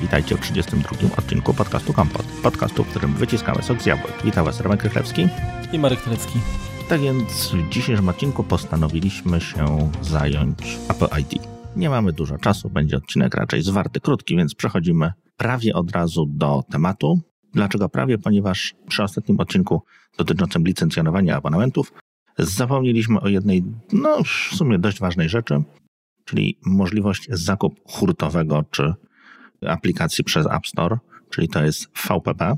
Witajcie w 32 odcinku podcastu Kompot. Podcastu, w którym wyciskamy sok z jabłek. Witam Was Remek Rychlewski i Marek Telecki. Tak więc w dzisiejszym odcinku postanowiliśmy się zająć Apple ID. Nie mamy dużo czasu, będzie odcinek raczej zwarty, krótki, więc przechodzimy prawie od razu do tematu. Dlaczego prawie? Ponieważ przy ostatnim odcinku dotyczącym licencjonowania abonamentów zapomnieliśmy o jednej, no w sumie dość ważnej rzeczy, czyli możliwość zakupu hurtowego czy aplikacji przez App Store, czyli to jest VPP.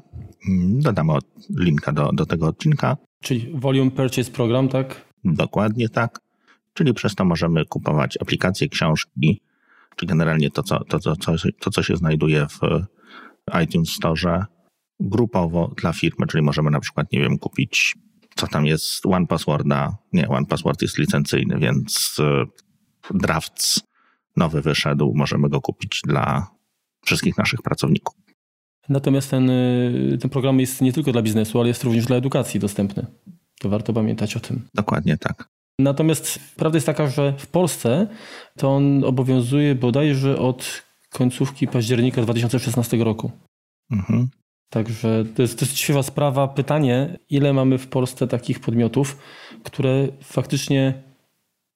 Dodamy linka do, do tego odcinka. Czyli Volume Purchase Program, tak? Dokładnie tak. Czyli przez to możemy kupować aplikacje, książki, czy generalnie to, co, to, to, co, to, co się znajduje w iTunes Store grupowo dla firmy, czyli możemy na przykład, nie wiem, kupić, co tam jest, One Passworda. Nie, One Password jest licencyjny, więc e, Drafts nowy wyszedł, możemy go kupić dla wszystkich naszych pracowników. Natomiast ten, y, ten program jest nie tylko dla biznesu, ale jest również dla edukacji dostępny. To warto pamiętać o tym. Dokładnie tak. Natomiast prawda jest taka, że w Polsce to on obowiązuje bodajże od końcówki października 2016 roku. Mhm. Także to jest świeża sprawa. Pytanie, ile mamy w Polsce takich podmiotów, które faktycznie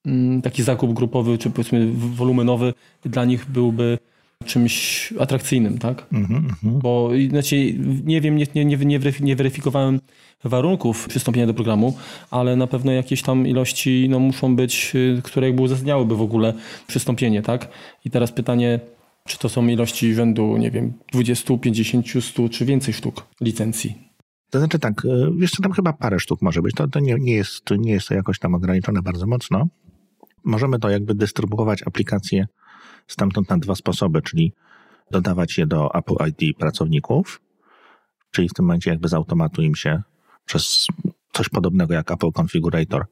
mm, taki zakup grupowy, czy powiedzmy wolumenowy dla nich byłby czymś atrakcyjnym, tak? Mm -hmm. Bo znaczy, nie wiem, nie, nie, nie, nie weryfikowałem warunków przystąpienia do programu, ale na pewno jakieś tam ilości no, muszą być, y, które jakby uzasadniałyby w ogóle przystąpienie, tak? I teraz pytanie, czy to są ilości rzędu, nie wiem, 20, 50, 100 czy więcej sztuk licencji? To znaczy tak, y, jeszcze tam chyba parę sztuk może być. To, to nie, nie, jest, nie jest to jakoś tam ograniczone bardzo mocno. Możemy to jakby dystrybuować aplikacje stamtąd na dwa sposoby, czyli dodawać je do Apple ID pracowników, czyli w tym momencie jakby z automatu im się przez coś podobnego jak Apple Configurator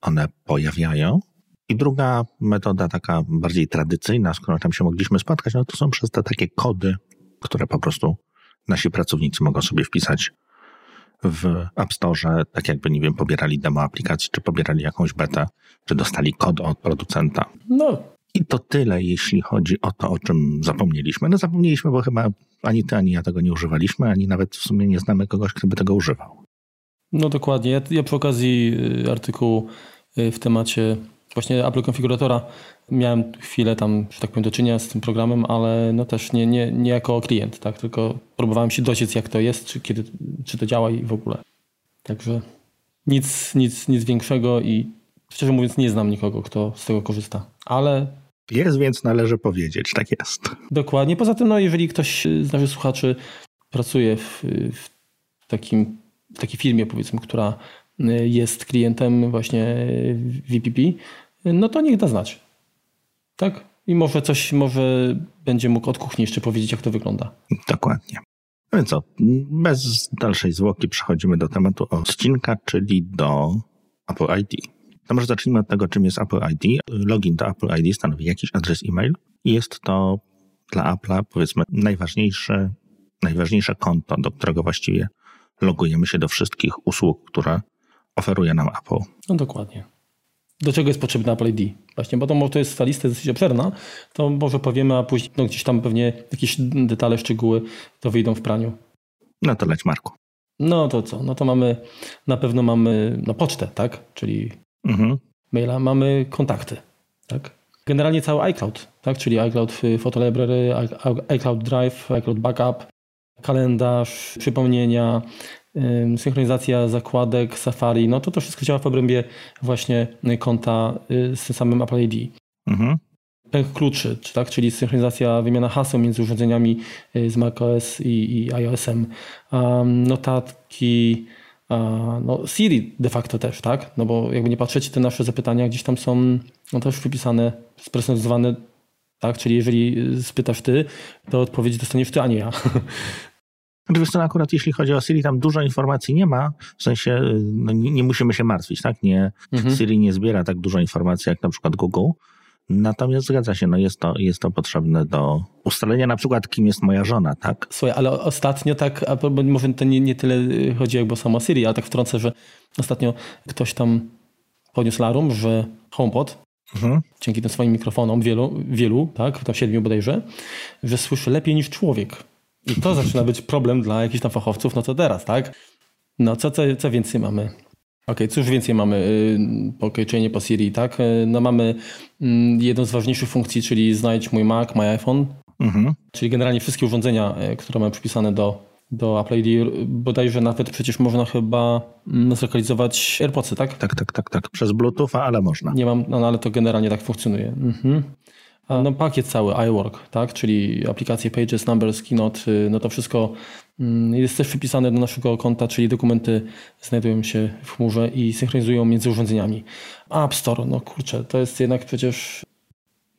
one pojawiają. I druga metoda, taka bardziej tradycyjna, z którą tam się mogliśmy spotkać, no to są przez te takie kody, które po prostu nasi pracownicy mogą sobie wpisać w App Store, tak jakby, nie wiem, pobierali demo aplikacji, czy pobierali jakąś betę, czy dostali kod od producenta. No, i to tyle, jeśli chodzi o to, o czym zapomnieliśmy. No zapomnieliśmy, bo chyba ani ty, ani ja tego nie używaliśmy, ani nawet w sumie nie znamy kogoś, kto by tego używał. No dokładnie. Ja, ja przy okazji y, artykułu y, w temacie właśnie Apple konfiguratora miałem chwilę tam, że tak powiem, do czynienia z tym programem, ale no też nie, nie, nie jako klient, tak? tylko próbowałem się dociec, jak to jest, czy, kiedy, czy to działa i w ogóle. Także nic, nic, nic większego i szczerze mówiąc nie znam nikogo, kto z tego korzysta. Ale jest, więc należy powiedzieć, tak jest. Dokładnie. Poza tym, no, jeżeli ktoś z naszych słuchaczy pracuje w, w, takim, w takiej firmie, powiedzmy, która y, jest klientem właśnie VPP, no to niech da znać. Tak? I może coś, może będzie mógł od kuchni jeszcze powiedzieć, jak to wygląda. Dokładnie. No więc co, bez dalszej zwłoki przechodzimy do tematu odcinka, czyli do Apple ID. To może zacznijmy od tego, czym jest Apple ID. Login do Apple ID stanowi jakiś adres e-mail i jest to dla Apple'a powiedzmy najważniejsze, najważniejsze konto, do którego właściwie logujemy się do wszystkich usług, które oferuje nam Apple. No dokładnie. Do czego jest potrzebny Apple ID? Właśnie, bo to, to jest ta lista dosyć obszerna, to może powiemy, a później no, gdzieś tam pewnie jakieś detale, szczegóły to wyjdą w praniu. No to leć Marku. No to co? No to mamy, na pewno mamy no, pocztę, tak? Czyli mhm. maila, mamy kontakty. Tak? Generalnie cały iCloud, tak? czyli iCloud Photo Library, iCloud Drive, iCloud Backup, kalendarz, przypomnienia, synchronizacja zakładek, Safari, no to to wszystko działa w obrębie właśnie konta y, z tym samym Apple ID. Mhm. Pęk kluczy, tak? czyli synchronizacja, wymiana haseł między urządzeniami y, z macOS i, i iOS-em, notatki, no, Siri de facto też, tak? No bo jakby nie patrzeć, te nasze zapytania gdzieś tam są no, też wypisane, spersonalizowane, tak? Czyli jeżeli spytasz ty, to odpowiedź dostaniesz ty, a nie ja. Oczywiście no akurat jeśli chodzi o Siri, tam dużo informacji nie ma, w sensie no, nie, nie, musimy się martwić, tak? Nie, mhm. Siri nie zbiera tak dużo informacji jak na przykład Google, Natomiast zgadza się, no jest to, jest to potrzebne do ustalenia na przykład, kim jest moja żona, tak? Słuchaj, ale ostatnio tak, bo może to nie, nie tyle chodzi jakby o samo Siri, ale tak wtrącę, że ostatnio ktoś tam poniósł larum, że HomePod mhm. dzięki tym swoim mikrofonom, wielu, wielu, tak, tam siedmiu bodajże, że słyszy lepiej niż człowiek. I to zaczyna być problem dla jakichś tam fachowców, no co teraz, tak? No co, co, co więcej mamy? Okej, okay, cóż więcej mamy y, po Keychainie, po Siri, tak? Y, no mamy mm, jedną z ważniejszych funkcji, czyli znajdź mój Mac, mój iPhone, mhm. czyli generalnie wszystkie urządzenia, y, które mamy przypisane do do Apple ID, bodajże nawet przecież można chyba mm, zlokalizować AirPodsy, tak? Tak, tak, tak, tak. Przez Bluetootha, ale można. Nie mam, no, no ale to generalnie tak funkcjonuje. Mhm. No pakiet cały, iWork, tak? czyli aplikacje Pages, Numbers, Keynote, no to wszystko jest też przypisane do naszego konta, czyli dokumenty znajdują się w chmurze i synchronizują między urządzeniami. App Store, no kurczę, to jest jednak przecież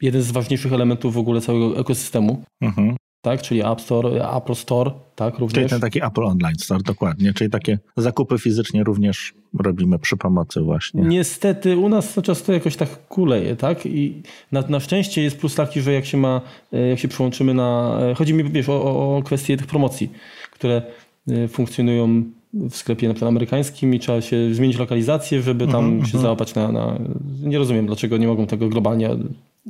jeden z ważniejszych elementów w ogóle całego ekosystemu. Mhm tak? czyli App Store, Apple Store, tak, również. Czyli ten taki Apple Online Store, dokładnie, czyli takie zakupy fizycznie również robimy przy pomocy właśnie. Niestety u nas to często jakoś tak kuleje, tak, i na, na szczęście jest plus taki, że jak się ma, e, jak się przyłączymy na, e, chodzi mi, wiesz, o, o kwestie tych promocji, które e, funkcjonują w sklepie na przykład amerykańskim i trzeba się zmienić lokalizację, żeby tam mm -hmm. się załapać na, na, Nie rozumiem, dlaczego nie mogą tego globalnie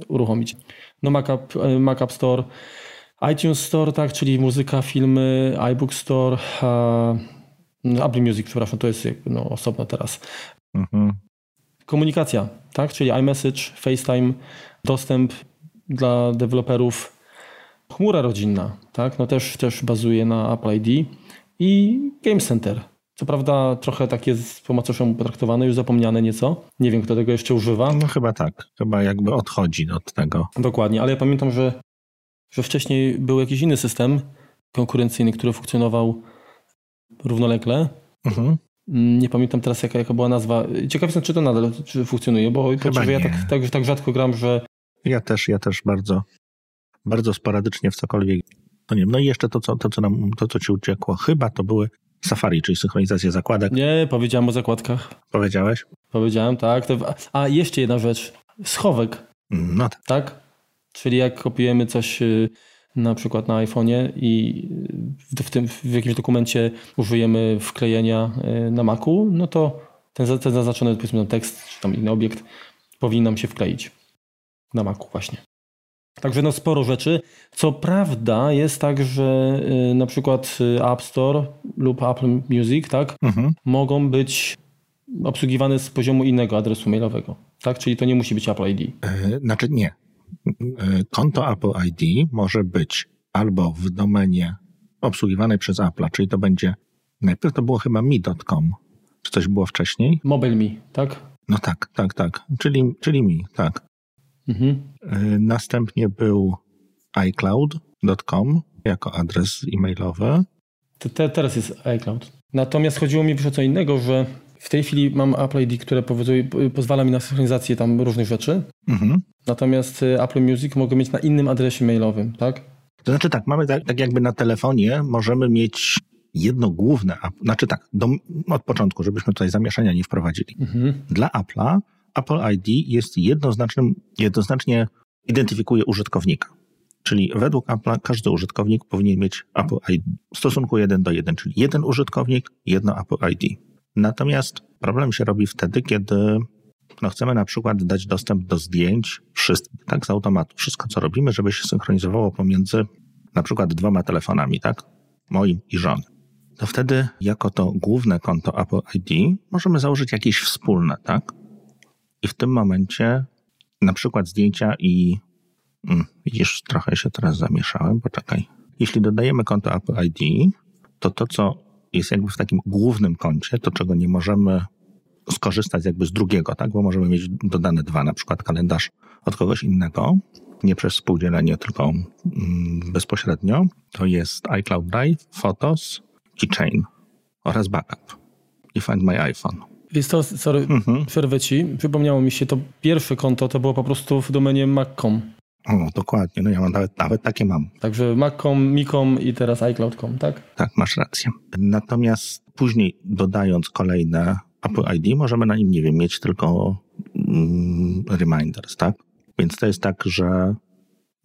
uruchomić. No Mac App, Mac App Store iTunes Store, tak, czyli muzyka, filmy, iBook Store, uh, Apple Music, przepraszam, to jest no, osobno teraz. Mhm. Komunikacja, tak, czyli iMessage, FaceTime, dostęp dla deweloperów, chmura rodzinna, tak, no też, też bazuje na Apple ID i Game Center. Co prawda trochę tak jest po macoszemu potraktowane, już zapomniane nieco. Nie wiem, kto tego jeszcze używa. No chyba tak. Chyba jakby odchodzi od tego. Dokładnie, ale ja pamiętam, że że wcześniej był jakiś inny system konkurencyjny, który funkcjonował równolegle. Mhm. Nie pamiętam teraz, jaka, jaka była nazwa. Ciekaw jestem, czy to nadal czy funkcjonuje, bo Chyba ja tak, tak, tak rzadko gram, że. Ja też, ja też bardzo, bardzo sporadycznie w cokolwiek. No nie wiem. No i jeszcze to, co, to, co nam, to, co ci uciekło, chyba to były Safari, czyli synchronizacja zakładek. Nie, powiedziałem o zakładkach. Powiedziałeś? Powiedziałem, tak. A jeszcze jedna rzecz. Schowek. No tak. Tak? Czyli jak kopiujemy coś y, na przykład na iPhone'ie i w, tym, w jakimś dokumencie użyjemy wklejenia y, na Macu, no to ten, ten zaznaczony powiedzmy tekst czy tam inny obiekt powinien nam się wkleić na Macu właśnie. Także no sporo rzeczy. Co prawda jest tak, że y, na przykład App Store lub Apple Music, tak, mhm. mogą być obsługiwane z poziomu innego adresu mailowego. Tak? Czyli to nie musi być Apple ID. Yy, znaczy nie. Konto Apple ID może być albo w domenie obsługiwanej przez Apple, czyli to będzie, najpierw to było chyba mi.com. Czy coś było wcześniej? MobileMe, tak? No tak, tak, tak. Czyli, czyli mi, tak. Mhm. Y, następnie był iCloud.com jako adres e-mailowy. Te, teraz jest iCloud. Natomiast chodziło mi o co innego, że w tej chwili mam Apple ID, które pozwala mi na synchronizację tam różnych rzeczy. Mhm. Natomiast y, Apple Music mogę mieć na innym adresie mailowym, tak? To znaczy tak, mamy tak, tak jakby na telefonie możemy mieć jedno główne, znaczy tak, do, od początku, żebyśmy tutaj zamieszania nie wprowadzili. Mhm. Dla Apple'a Apple ID jest jednoznacznym, jednoznacznie identyfikuje użytkownika. Czyli według Apple'a każdy użytkownik powinien mieć Apple ID w stosunku 1 do 1, czyli jeden użytkownik, jedno Apple ID. Natomiast problem się robi wtedy, kiedy no chcemy na przykład dać dostęp do zdjęć wszystkich, tak, z automatu. Wszystko, co robimy, żeby się synchronizowało pomiędzy na przykład dwoma telefonami, tak, moim i żony. To wtedy, jako to główne konto Apple ID, możemy założyć jakieś wspólne, tak? I w tym momencie na przykład zdjęcia i hmm, widzisz, trochę się teraz zamieszałem, poczekaj. Jeśli dodajemy konto Apple ID, to to, co jest jakby w takim głównym koncie, to czego nie możemy skorzystać jakby z drugiego, tak? Bo możemy mieć dodane dwa, na przykład kalendarz od kogoś innego, nie przez współdzielenie, tylko mm, bezpośrednio. To jest iCloud Drive, Photos, Keychain oraz Backup i Find My iPhone. Jest to, sorry, mhm. przerwę ci. Przypomniało mi się, to pierwsze konto to było po prostu w domenie Mac.com. O, dokładnie. No ja mam nawet, nawet takie mam. Także Mac.com, Mi.com i teraz iCloud.com, tak? Tak, masz rację. Natomiast później dodając kolejne Apple ID, możemy na nim, nie wiem, mieć tylko mm, reminders, tak? Więc to jest tak, że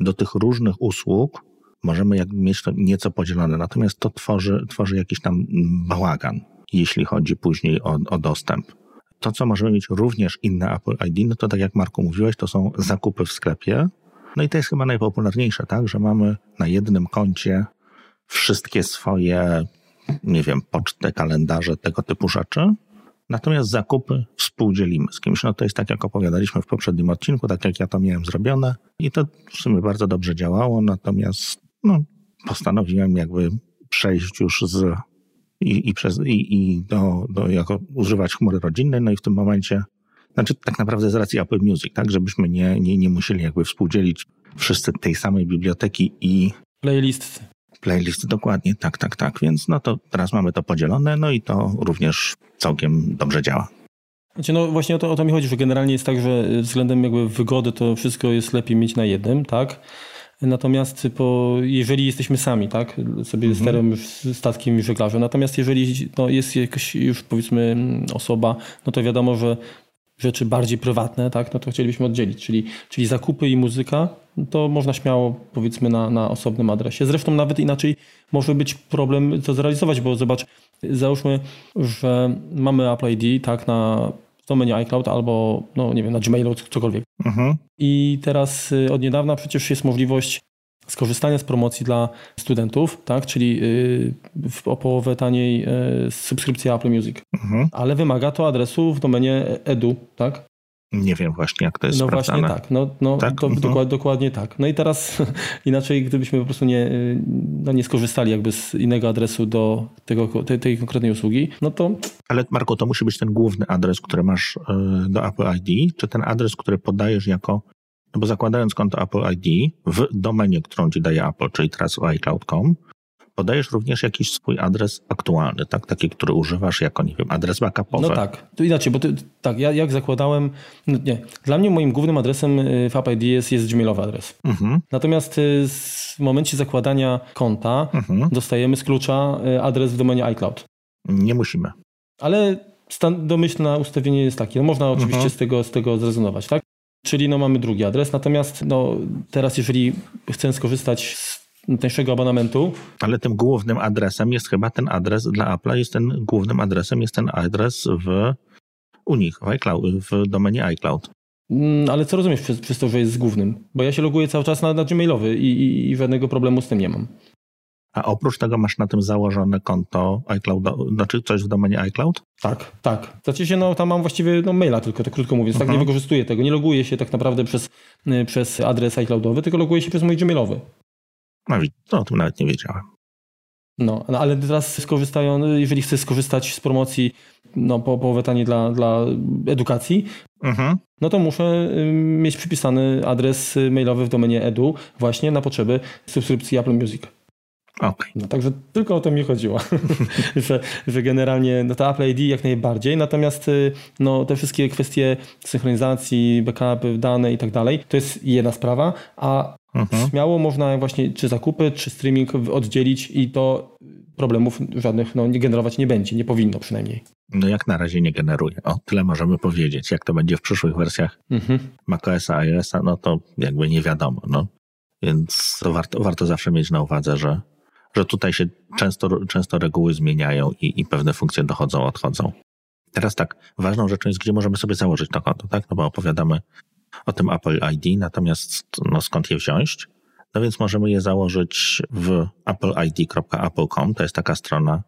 do tych różnych usług możemy jak mieć to nieco podzielone, natomiast to tworzy, tworzy jakiś tam bałagan, jeśli chodzi później o, o dostęp. to, co możemy mieć również inne Apple ID, no to tak jak Marku mówiłeś, to są zakupy w sklepie. No i to jest chyba najpopularniejsze, tak, że mamy na jednym koncie wszystkie swoje, nie wiem, poczty, kalendarze, tego typu rzeczy. Natomiast zakupy współdzielimy z kimś. No to jest tak, jak opowiadaliśmy w poprzednim odcinku, tak jak ja to miałem zrobione i to w sumie bardzo dobrze działało, natomiast no, postanowiłem jakby przejść już z i, i, przez, i, i do, do, jako używać chmury rodzinnej, no i w tym momencie, znaczy tak naprawdę z racji Apple Music, tak, żebyśmy nie, nie, nie musieli jakby współdzielić wszyscy tej samej biblioteki i playlisty. Playlisty, dokładnie, tak, tak, tak. Więc no to teraz mamy to podzielone, no i to również całkiem dobrze działa. Znaczy, no właśnie o to, o to mi chodzi, że generalnie jest tak, że względem jakby wygody to wszystko jest lepiej mieć na jednym, tak? Natomiast po, jeżeli jesteśmy sami, tak, sobie mhm. sterem statkiem i żeglarzem, natomiast jeżeli no, jest jakaś już powiedzmy osoba, no to wiadomo, że rzeczy bardziej prywatne, tak, no to chcielibyśmy oddzielić, czyli, czyli zakupy i muzyka, to można śmiało powiedzmy na, na osobnym adresie. Zresztą nawet inaczej może być problem to zrealizować, bo zobacz, załóżmy, że mamy Apple ID, tak, na domenie iCloud albo, no nie wiem, na Gmailu, cokolwiek. Mhm. I teraz y, od niedawna przecież jest możliwość skorzystania z promocji dla studentów, tak? czyli y, o połowę taniej y, subskrypcja Apple Music. Mhm. Ale wymaga to adresu w domenie edu, tak? Nie wiem właśnie, jak to jest No sprawdzane. właśnie tak, no, no tak? To, mhm. dokładnie, dokładnie tak. No i teraz inaczej, gdybyśmy po prostu nie, no nie skorzystali jakby z innego adresu do tego, tej, tej konkretnej usługi, no to... Ale Marko, to musi być ten główny adres, który masz e, do Apple ID, czy ten adres, który podajesz jako no bo zakładając konto Apple ID w domenie, którą ci daje Apple, czyli teraz iCloud.com, podajesz również jakiś swój adres aktualny, tak? Taki, który używasz jako, nie wiem, adres backupowy. No tak, to inaczej, bo ty, tak, ja jak zakładałem, no nie, dla mnie moim głównym adresem y, w Apple ID jest, jest gmailowy adres. Mhm. Natomiast y, w momencie zakładania konta mhm. dostajemy z klucza y, adres w domenie iCloud. Nie musimy. Ale stan, domyślne ustawienie jest takie. No można oczywiście mhm. z, tego, z tego zrezygnować, tak? Czyli no mamy drugi adres, natomiast no teraz jeżeli chcę skorzystać z tańszego abonamentu. Ale tym głównym adresem jest chyba ten adres dla Apple'a, jest ten głównym adresem jest ten adres w u nich, w, iCloud, w domenie iCloud. Mm, ale co rozumiesz przez, przez to, że jest z głównym? Bo ja się loguję cały czas na, na Gmailowy i, i, i żadnego problemu z tym nie mam. A oprócz tego masz na tym założone konto iCloud, znaczy coś w domenie iCloud? Tak, tak. Znaczy się, no tam mam właściwie no, maila tylko, tak krótko mówiąc, uh -huh. tak nie mhm. wykorzystuję tego. Nie loguję się tak naprawdę przez, y, przez adres iCloudowy, tylko loguję się przez mój Gmailowy. No, to o tym nawet nie wiedziałem. No, no ale teraz skorzystają, jeżeli chcesz skorzystać z promocji no, po połowę taniej dla, dla edukacji, mhm. no to muszę y, mieć przypisany adres mailowy w domenie edu właśnie na potrzeby subskrypcji Apple Music. Okay. No, także tylko o to mi chodziło, że, że generalnie no, to Apple ID jak najbardziej, natomiast y, no, te wszystkie kwestie synchronizacji, backupy, dane i tak dalej, to jest jedna sprawa, a mhm. śmiało można właśnie czy zakupy, czy streaming oddzielić i to problemów żadnych no, nie generować nie będzie, nie powinno przynajmniej. No jak na razie nie generuje. O, tyle możemy powiedzieć. Jak to będzie w przyszłych wersjach mhm. macOSa, iOSa, no to jakby nie wiadomo. No. Więc to warto, warto zawsze mieć na uwadze, że że tutaj się często, często reguły zmieniają i, i pewne funkcje dochodzą, odchodzą. Teraz tak, ważną rzeczą jest, gdzie możemy sobie założyć to konto, tak? No bo opowiadamy o tym Apple ID, natomiast no skąd je wziąć? No więc możemy je założyć w appleid.apple.com, to jest taka strona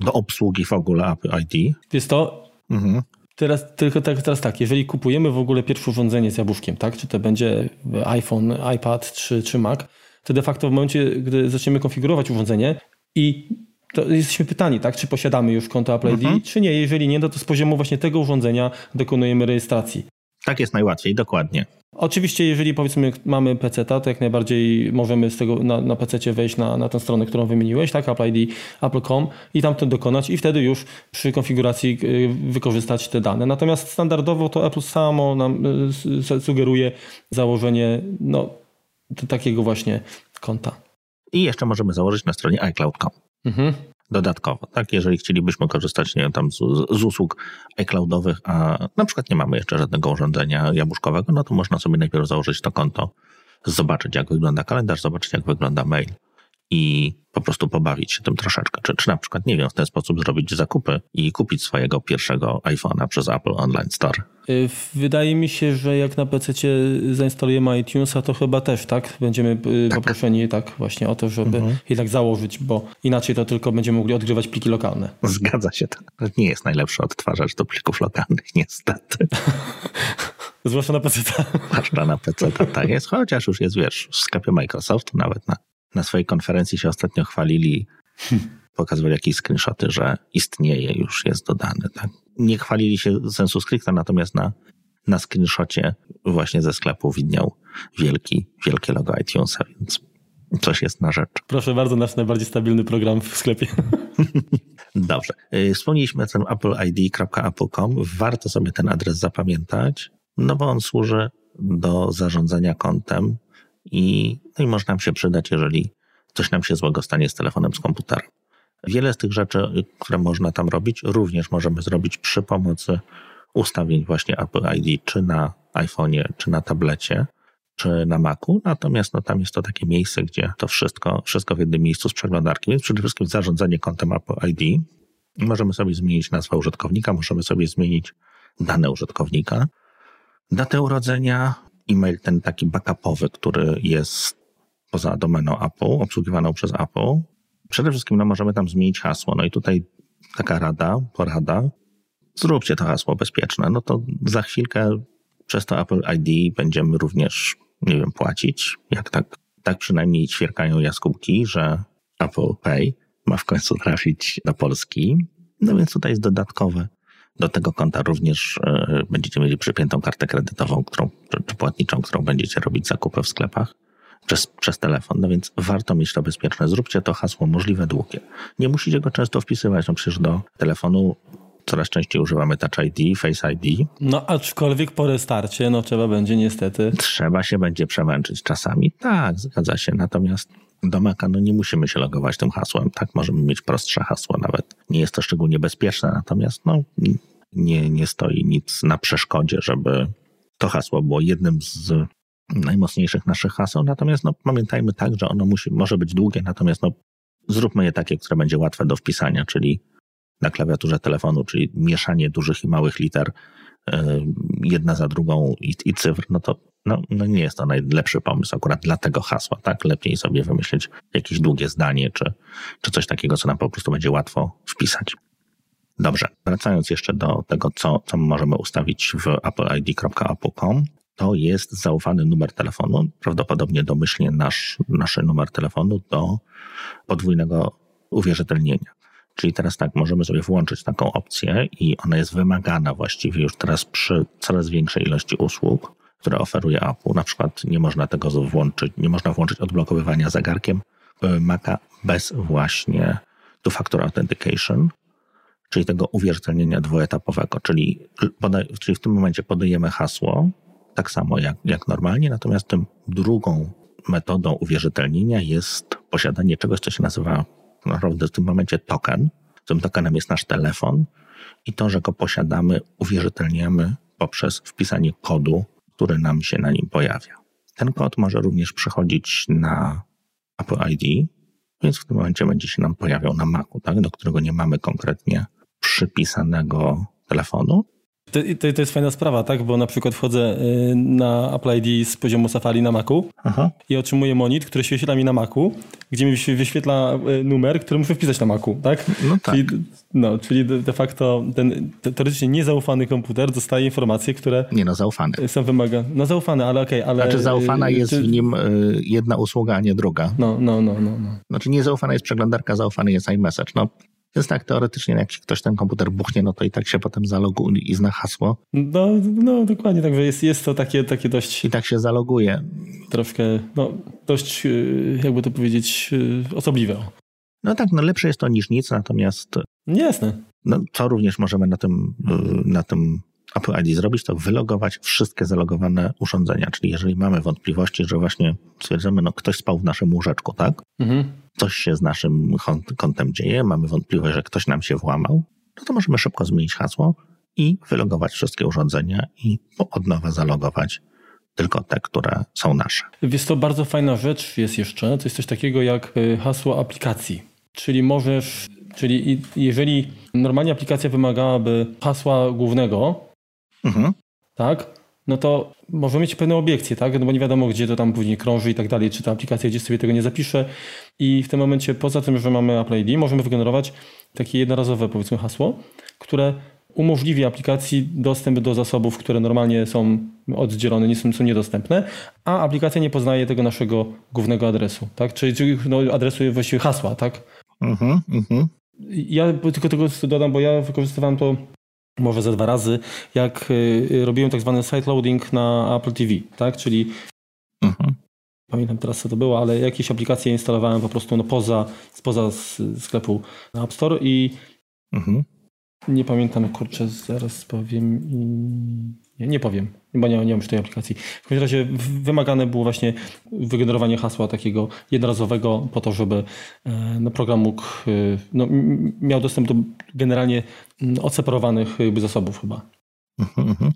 do obsługi w ogóle Apple ID. Jest to? Mhm. Teraz, tylko tak, teraz tak, jeżeli kupujemy w ogóle pierwsze urządzenie z jabłuszkiem, tak? Czy to będzie iPhone, iPad czy, czy Mac, to de facto w momencie, gdy zaczniemy konfigurować urządzenie i to jesteśmy pytani, tak, czy posiadamy już konto Apple ID, mhm. czy nie. Jeżeli nie, no to z poziomu właśnie tego urządzenia dokonujemy rejestracji. Tak jest najłatwiej, dokładnie. Oczywiście, jeżeli powiedzmy mamy PC, to jak najbardziej możemy z tego na, na PC wejść na, na tę stronę, którą wymieniłeś, tak, Apple ID, Apple.com i tam to dokonać i wtedy już przy konfiguracji y, wykorzystać te dane. Natomiast standardowo to Apple samo nam y, sugeruje założenie no, takiego właśnie konta. I jeszcze możemy założyć na stronie iCloud.com. Mhm. Dodatkowo, tak? Jeżeli chcielibyśmy korzystać nie tam z, z, usług iCloudowych, a na przykład nie mamy jeszcze żadnego urządzenia jabłuszkowego, no to można sobie najpierw założyć to konto, zobaczyć jak wygląda kalendarz, zobaczyć jak wygląda mail i po prostu pobawić się tym troszeczkę. Czy, czy na przykład, nie wiem, w ten sposób zrobić zakupy i kupić swojego pierwszego iPhone'a przez Apple Online Store. Y, wydaje mi się, że jak na PC zainstalujemy iTunesa, to chyba też, tak? Będziemy y, tak. poproszeni tak właśnie o to, żeby mhm. jednak założyć, bo inaczej to tylko będziemy mogli odgrywać pliki lokalne. Zgadza się. To nie jest najlepszy odtwarzacz do plików lokalnych, niestety. Zwłaszcza na PC. Zwłaszcza na PC, tak jest. Chociaż już jest, wiesz, w sklepie Microsoftu nawet na na swojej konferencji się ostatnio chwalili, pokazywali jakieś screenshoty, że istnieje, już jest dodany. Tak? Nie chwalili się sensu stricte, natomiast na, na screenshocie właśnie ze sklepu widniał wielki, wielkie logo iTunesa, więc coś jest na rzecz. Proszę bardzo, nasz najbardziej stabilny program w sklepie. Dobrze. Y, wspomnieliśmy o tym appleid.apple.com. Warto sobie ten adres zapamiętać, no bo on służy do zarządzania kontem i, no i może nam się przydać, jeżeli coś nam się złego stanie z telefonem, z komputerem. Wiele z tych rzeczy, które można tam robić, również możemy zrobić przy pomocy ustawień właśnie Apple ID, czy na iPhone'ie, czy na tablecie, czy na Macu. Natomiast no, tam jest to takie miejsce, gdzie to wszystko, wszystko w jednym miejscu z przeglądarki. Więc przede wszystkim zarządzanie kontem Apple ID. Możemy sobie zmienić nazwę użytkownika, możemy sobie zmienić dane użytkownika, datę urodzenia, e-mail ten taki backupowy, który jest poza domeną Apple, obsługiwaną przez Apple. Przede wszystkim no, możemy tam zmienić hasło. No i tutaj taka rada, porada. Zróbcie to hasło bezpieczne. No to za chwilkę przez to Apple ID będziemy również, nie wiem, płacić. Jak tak, tak przynajmniej ćwierkają jaskółki, że Apple Pay ma w końcu trafić do Polski. No więc tutaj jest dodatkowe do tego konta również e, będziecie mieli przypiętą kartę kredytową, którą, czy płatniczą, którą będziecie robić zakupy w sklepach przez, przez telefon. No więc warto mieć to bezpieczne. Zróbcie to hasło możliwe długie. Nie musicie go często wpisywać, no przecież do telefonu coraz częściej używamy Touch ID, Face ID. No aczkolwiek po restarcie, no trzeba będzie niestety... Trzeba się będzie przemęczyć czasami. Tak, zgadza się. Natomiast do Maca no nie musimy się logować tym hasłem. Tak, możemy mieć prostsze hasło nawet. Nie jest to szczególnie bezpieczne, natomiast no nie, nie stoi nic na przeszkodzie, żeby to hasło było jednym z najmocniejszych naszych haseł. Natomiast no, pamiętajmy tak, że ono musi, może być długie, natomiast no, zróbmy je takie, które będzie łatwe do wpisania, czyli na klawiaturze telefonu, czyli mieszanie dużych i małych liter yy, jedna za drugą i, i cyfr, no to no, no nie jest to najlepszy pomysł akurat dla tego hasła, tak? Lepiej sobie wymyślić jakieś długie zdanie, czy, czy coś takiego, co nam po prostu będzie łatwo wpisać. Dobrze, wracając jeszcze do tego, co, co możemy ustawić w appleid.apple.com, to jest zaufany numer telefonu, prawdopodobnie domyślnie nasz, nasz numer telefonu do podwójnego uwierzytelnienia. Czyli teraz tak, możemy sobie włączyć taką opcję i ona jest wymagana właściwie już teraz przy coraz większej ilości usług, które oferuje Apple. Na przykład nie można tego włączyć, nie można włączyć odblokowywania zegarkiem Maca bez właśnie two-factor authentication, czyli tego uwierzytelnienia dwuetapowego, czyli, czyli w tym momencie podajemy hasło, tak samo jak, jak normalnie, natomiast tym drugą metodą uwierzytelnienia jest posiadanie czegoś, co się nazywa w tym momencie token. Tym tokenem jest nasz telefon i to, że go posiadamy, uwierzytelniamy poprzez wpisanie kodu, który nam się na nim pojawia. Ten kod może również przychodzić na Apple ID, więc w tym momencie będzie się nam pojawiał na Macu, tak, do którego nie mamy konkretnie przypisanego telefonu. To, to, to, jest fajna sprawa, tak? Bo na przykład wchodzę y, na Apple ID z poziomu Safari na Macu Aha. i otrzymuję monit, który się wyświetla mi na Macu, gdzie mi wyświetla y, numer, który muszę wpisać na Macu, tak? No tak. Czyli, no, czyli de facto ten teoretycznie niezaufany komputer dostaje informacje, które... Nie no, zaufany. Są wymaga... No zaufany, ale okej, okay, ale... Znaczy zaufana y, jest czy... w nim jedna usługa, a nie druga. No, no, no, no. no. Znaczy niezaufana jest przeglądarka, zaufany jest iMessage. No więc tak, teoretycznie jak ktoś ten komputer buchnie, no to i tak się potem zaloguje i zna hasło. No, no dokładnie, także jest, jest to takie, takie dość... I tak się zaloguje. Troszkę, no dość, y, jakby to powiedzieć, y, osobliwe. No tak, no lepsze jest to niż nic, natomiast... Jasne. No, co również możemy na tym, y, na tym Apple ID zrobić, to wylogować wszystkie zalogowane urządzenia. Czyli jeżeli mamy wątpliwości, że właśnie stwierdzamy, no ktoś spał w naszym łóżeczku, tak? Mhm. Coś się z naszym kontem dzieje, mamy wątpliwość, że ktoś nam się włamał, no to możemy szybko zmienić hasło i wylogować wszystkie urządzenia i od nowa zalogować tylko te, które są nasze. Jest to bardzo fajna rzecz jest jeszcze, to jest coś takiego jak y, hasło aplikacji. Czyli możesz, czyli jeżeli normalnie aplikacja wymagałaby hasła głównego, mhm. tak, no to możemy mieć pewne obiekcje, tak? No bo nie wiadomo, gdzie to tam później krąży i tak dalej, czy ta aplikacja gdzieś sobie tego nie zapisze. I w tym momencie, poza tym, że mamy Apple ID, możemy wygenerować takie jednorazowe, powiedzmy, hasło, które umożliwi aplikacji dostęp do zasobów, które normalnie są oddzielone, nie są, są niedostępne, a aplikacja nie poznaje tego naszego głównego adresu, tak? Czyli, czyli no, adresu właściwie hasła, tak? Mhm, mhm. Ja tylko tego dodam, bo ja wykorzystywałem to może ze dwa razy, jak y, robiłem tak zwany site loading na Apple TV, tak? Czyli mhm. pamiętam teraz co to było, ale jakieś aplikacje instalowałem po prostu no poza, spoza sklepu App Store i mhm. Nie pamiętam, kurczę, zaraz powiem i... Nie, nie powiem, bo nie, nie mam już tej aplikacji. W każdym razie wymagane było właśnie wygenerowanie hasła takiego jednorazowego po to, żeby e, no, program mógł, e, no, miał dostęp do generalnie odseparowanych jakby zasobów chyba. Mhm, mhm.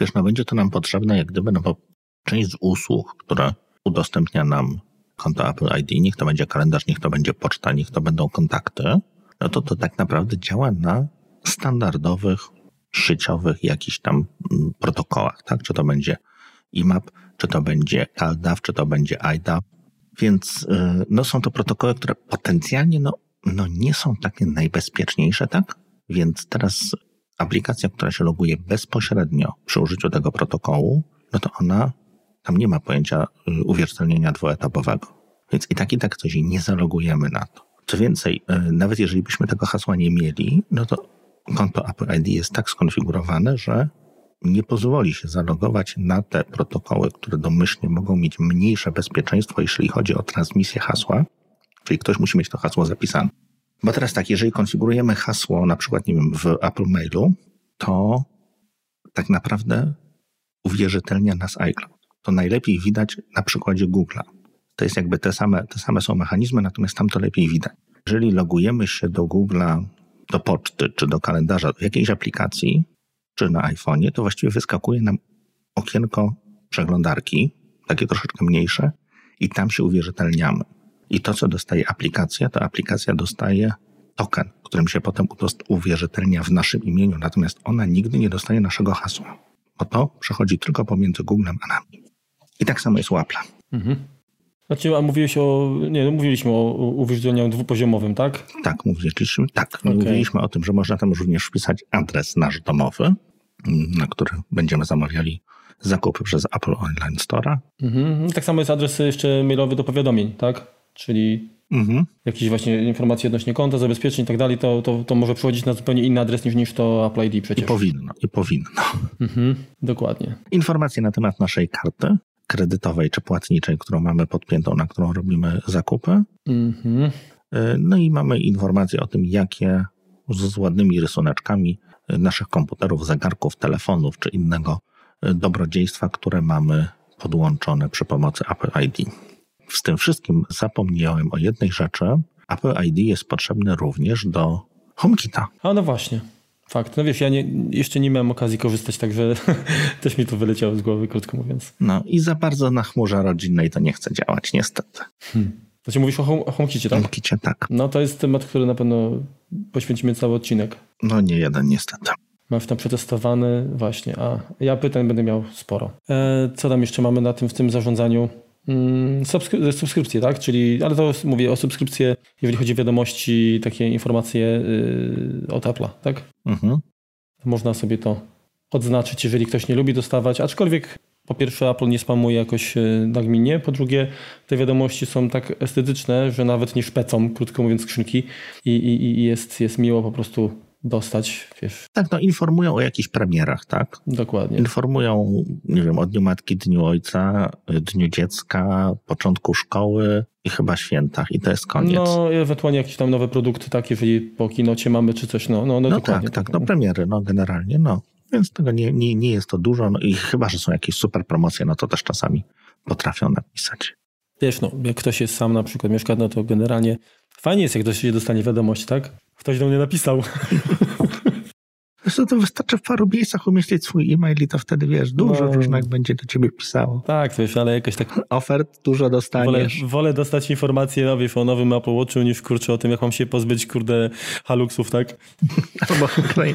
Wiesz, no będzie to nam potrzebne jak gdyby, no bo część z usług, które udostępnia nam konto Apple ID, niech to będzie kalendarz, niech to będzie poczta, niech to będą kontakty, no to to tak naprawdę działa na standardowych, szyciowych jakichś tam mm, protokołach, tak? Czy to będzie IMAP, czy to będzie CalDAV, czy to będzie IDAV. Więc y, no, są to protokoły, które potencjalnie no, no, nie są takie najbezpieczniejsze, tak? Więc teraz aplikacja, która się loguje bezpośrednio przy użyciu tego protokołu, no to ona tam nie ma pojęcia y, uwierzytelnienia dwuetapowego. Więc i tak i tak coś nie zalogujemy na to. Co więcej, y, nawet jeżeli byśmy tego hasła nie mieli, no to konto Apple ID jest tak skonfigurowane, że nie pozwoli się zalogować na te protokoły, które domyślnie mogą mieć mniejsze bezpieczeństwo, jeśli chodzi o transmisję hasła, czyli ktoś musi mieć to hasło zapisane. Bo teraz tak, jeżeli konfigurujemy hasło, na przykład, nie wiem, w Apple Mailu, to tak naprawdę uwierzytelnia nas iCloud. To najlepiej widać na przykładzie Google'a. To jest jakby te same, te same są mechanizmy, natomiast tam to lepiej widać. Jeżeli logujemy się do Google'a do poczty, czy do kalendarza, do jakiejś aplikacji, czy na iPhone'ie, to właściwie wyskakuje nam okienko przeglądarki, takie troszeczkę mniejsze, i tam się uwierzytelniamy. I to, co dostaje aplikacja, to aplikacja dostaje token, którym się potem uwierzytelnia w naszym imieniu, natomiast ona nigdy nie dostaje naszego hasła, bo to przechodzi tylko pomiędzy Googlem a nami. I tak samo jest u Apple'a. Mhm. Znaczy, a mówiłeś o, nie, no mówiliśmy o uwierzytelnianiu dwupoziomowym, tak? Tak, mówiliśmy, tak. Okay. Mówiliśmy o tym, że można tam również wpisać adres nasz domowy, na który będziemy zamawiali zakupy przez Apple Online Store. Mhm. Tak samo jest adres jeszcze mailowy do powiadomień, tak? Czyli mhm. jakieś właśnie informacje odnośnie konta, zabezpieczeń i tak dalej, to, to, to może przychodzić na zupełnie inny adres niż, niż to Apple ID przecież. I powinno, i powinno. Mhm. Dokładnie. Informacje na temat naszej karty kredytowej czy płatniczej, którą mamy podpiętą, na którą robimy zakupy. Mm-hmm. No i mamy informacje o tym, jakie z ładnymi rysuneczkami naszych komputerów, zegarków, telefonów czy innego e, dobrodziejstwa, które mamy podłączone przy pomocy Apple ID. Z tym wszystkim zapomniałem o jednej rzeczy. Apple ID jest potrzebny również do HomeKita. A no właśnie. Fakt. No wiesz, ja nie, jeszcze nie miałem okazji korzystać, także też mi to wyleciało z głowy, krótko mówiąc. No i za bardzo na chmurze rodzinnej to nie chce działać, niestety. Hmm. Znaczy mówisz o, home, o HomeKicie, tak? HomeKicie, tak. No to jest temat, który na pewno poświęcimy cały odcinek. No nie jeden, niestety. Mam tam przetestowany właśnie, a ja pytań będę miał sporo. E, co tam jeszcze mamy na tym, w tym zarządzaniu? Mm, subskry subskrypcje, tak? Czyli, ale to mówię o subskrypcje, jeżeli chodzi o wiadomości, takie informacje yy, od Apple'a, tak? Mhm. Można sobie to odznaczyć, jeżeli ktoś nie lubi dostawać, aczkolwiek po pierwsze Apple nie spamuje jakoś y, nagminnie, po drugie te wiadomości są tak estetyczne, że nawet nie szpecą, krótko mówiąc, skrzynki i, i, i jest, jest miło po prostu dostać, wiesz. Tak, no informują o jakichś premierach, tak? Dokładnie. Informują, nie wiem, o Dniu Matki, Dniu Ojca, Dniu Dziecka, początku szkoły i chyba świętach i to jest koniec. No, ewentualnie jakieś tam nowe produkty, tak, jeżeli po kinocie mamy czy coś, no, no, no, no tak, tak, no premiery, no generalnie, no. Więc tego nie, nie, nie jest to dużo no i chyba, że są jakieś super promocje, no to też czasami potrafią napisać. Wiesz, no, jak ktoś jest sam na przykład mieszka, no to generalnie fajnie jest, jak ktoś się dostanie wiadomość, tak? Ktoś do mnie napisał. Wiesz co, to wystarczy w paru miejscach umieścić swój e-mail i to wtedy, wiesz, dużo no. różnych będzie do ciebie pisało. Tak, wiesz, ale jakoś tak... Ofert dużo dostaniesz. Wolę, wolę dostać informacje no, wiesz, o nowym Apple Watchu niż kurczę o tym, jak mam się pozbyć, kurde, haluksów, tak? Albo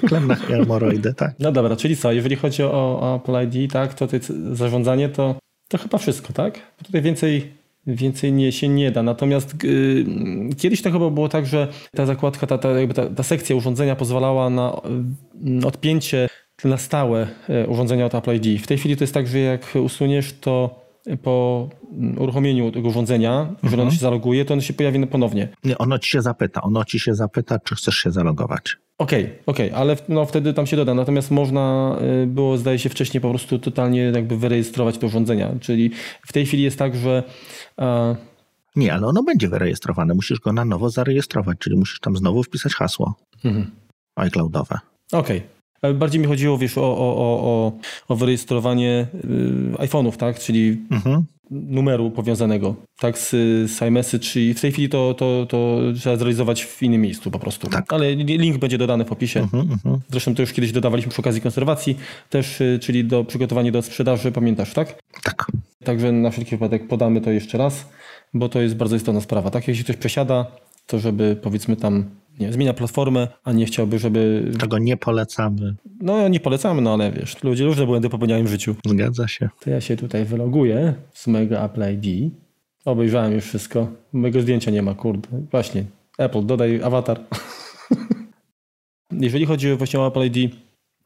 klem na hemoroidy, tak. No dobra, czyli co, jeżeli chodzi o, o Apple ID, tak, to zarządzanie to, to chyba wszystko, tak? Tutaj więcej Więcej nie, się nie da. Natomiast yy, kiedyś to chyba było tak, że ta zakładka, ta, ta, jakby ta, ta sekcja urządzenia pozwalała na yy, odpięcie na stałe yy, urządzenia od Apple ID. W tej chwili to jest tak, że jak usuniesz to po uruchomieniu tego urządzenia, mhm. jeżeli ono się zaloguje, to ono się pojawi ponownie. Nie, ono ci się zapyta. Ono ci się zapyta, czy chcesz się zalogować. Okej, okay, okej, okay, ale no, wtedy tam się doda. Natomiast można y, było, zdaje się, wcześniej po prostu totalnie jakby wyrejestrować te urządzenia. Czyli w tej chwili jest tak, że. Nie, ale ono będzie wyrejestrowane. Musisz go na nowo zarejestrować, czyli musisz tam znowu wpisać hasło mhm. iCloudowe. Okej. Okay. Bardziej mi chodziło, wiesz, o, o, o, o wyrejestrowanie y, iPhone'ów, tak? Czyli mhm. numeru powiązanego, tak? Z, z iMessage, czyli w tej chwili to, to, to trzeba zrealizować w innym miejscu po prostu. Tak. Ale link będzie dodany w opisie. Mhm, mhm. Zresztą to już kiedyś dodawaliśmy przy okazji konserwacji też, y, czyli do przygotowania do sprzedaży, pamiętasz, tak? Tak. Także na wszelki wypadek podamy to jeszcze raz, bo to jest bardzo istotna sprawa, tak? Jeśli ktoś przesiada, to żeby powiedzmy tam nie, zmienia platformę, a nie chciałby, żeby... Czego nie polecamy. No nie polecamy, no ale wiesz, ludzie różne błędy popełniają w życiu. Zgadza się. To ja się tutaj wyloguję z mojego Apple ID. Obejrzałem już wszystko. Mojego zdjęcia nie ma, kurde. Właśnie, Apple, dodaj awatar. Jeżeli chodzi właśnie o Apple ID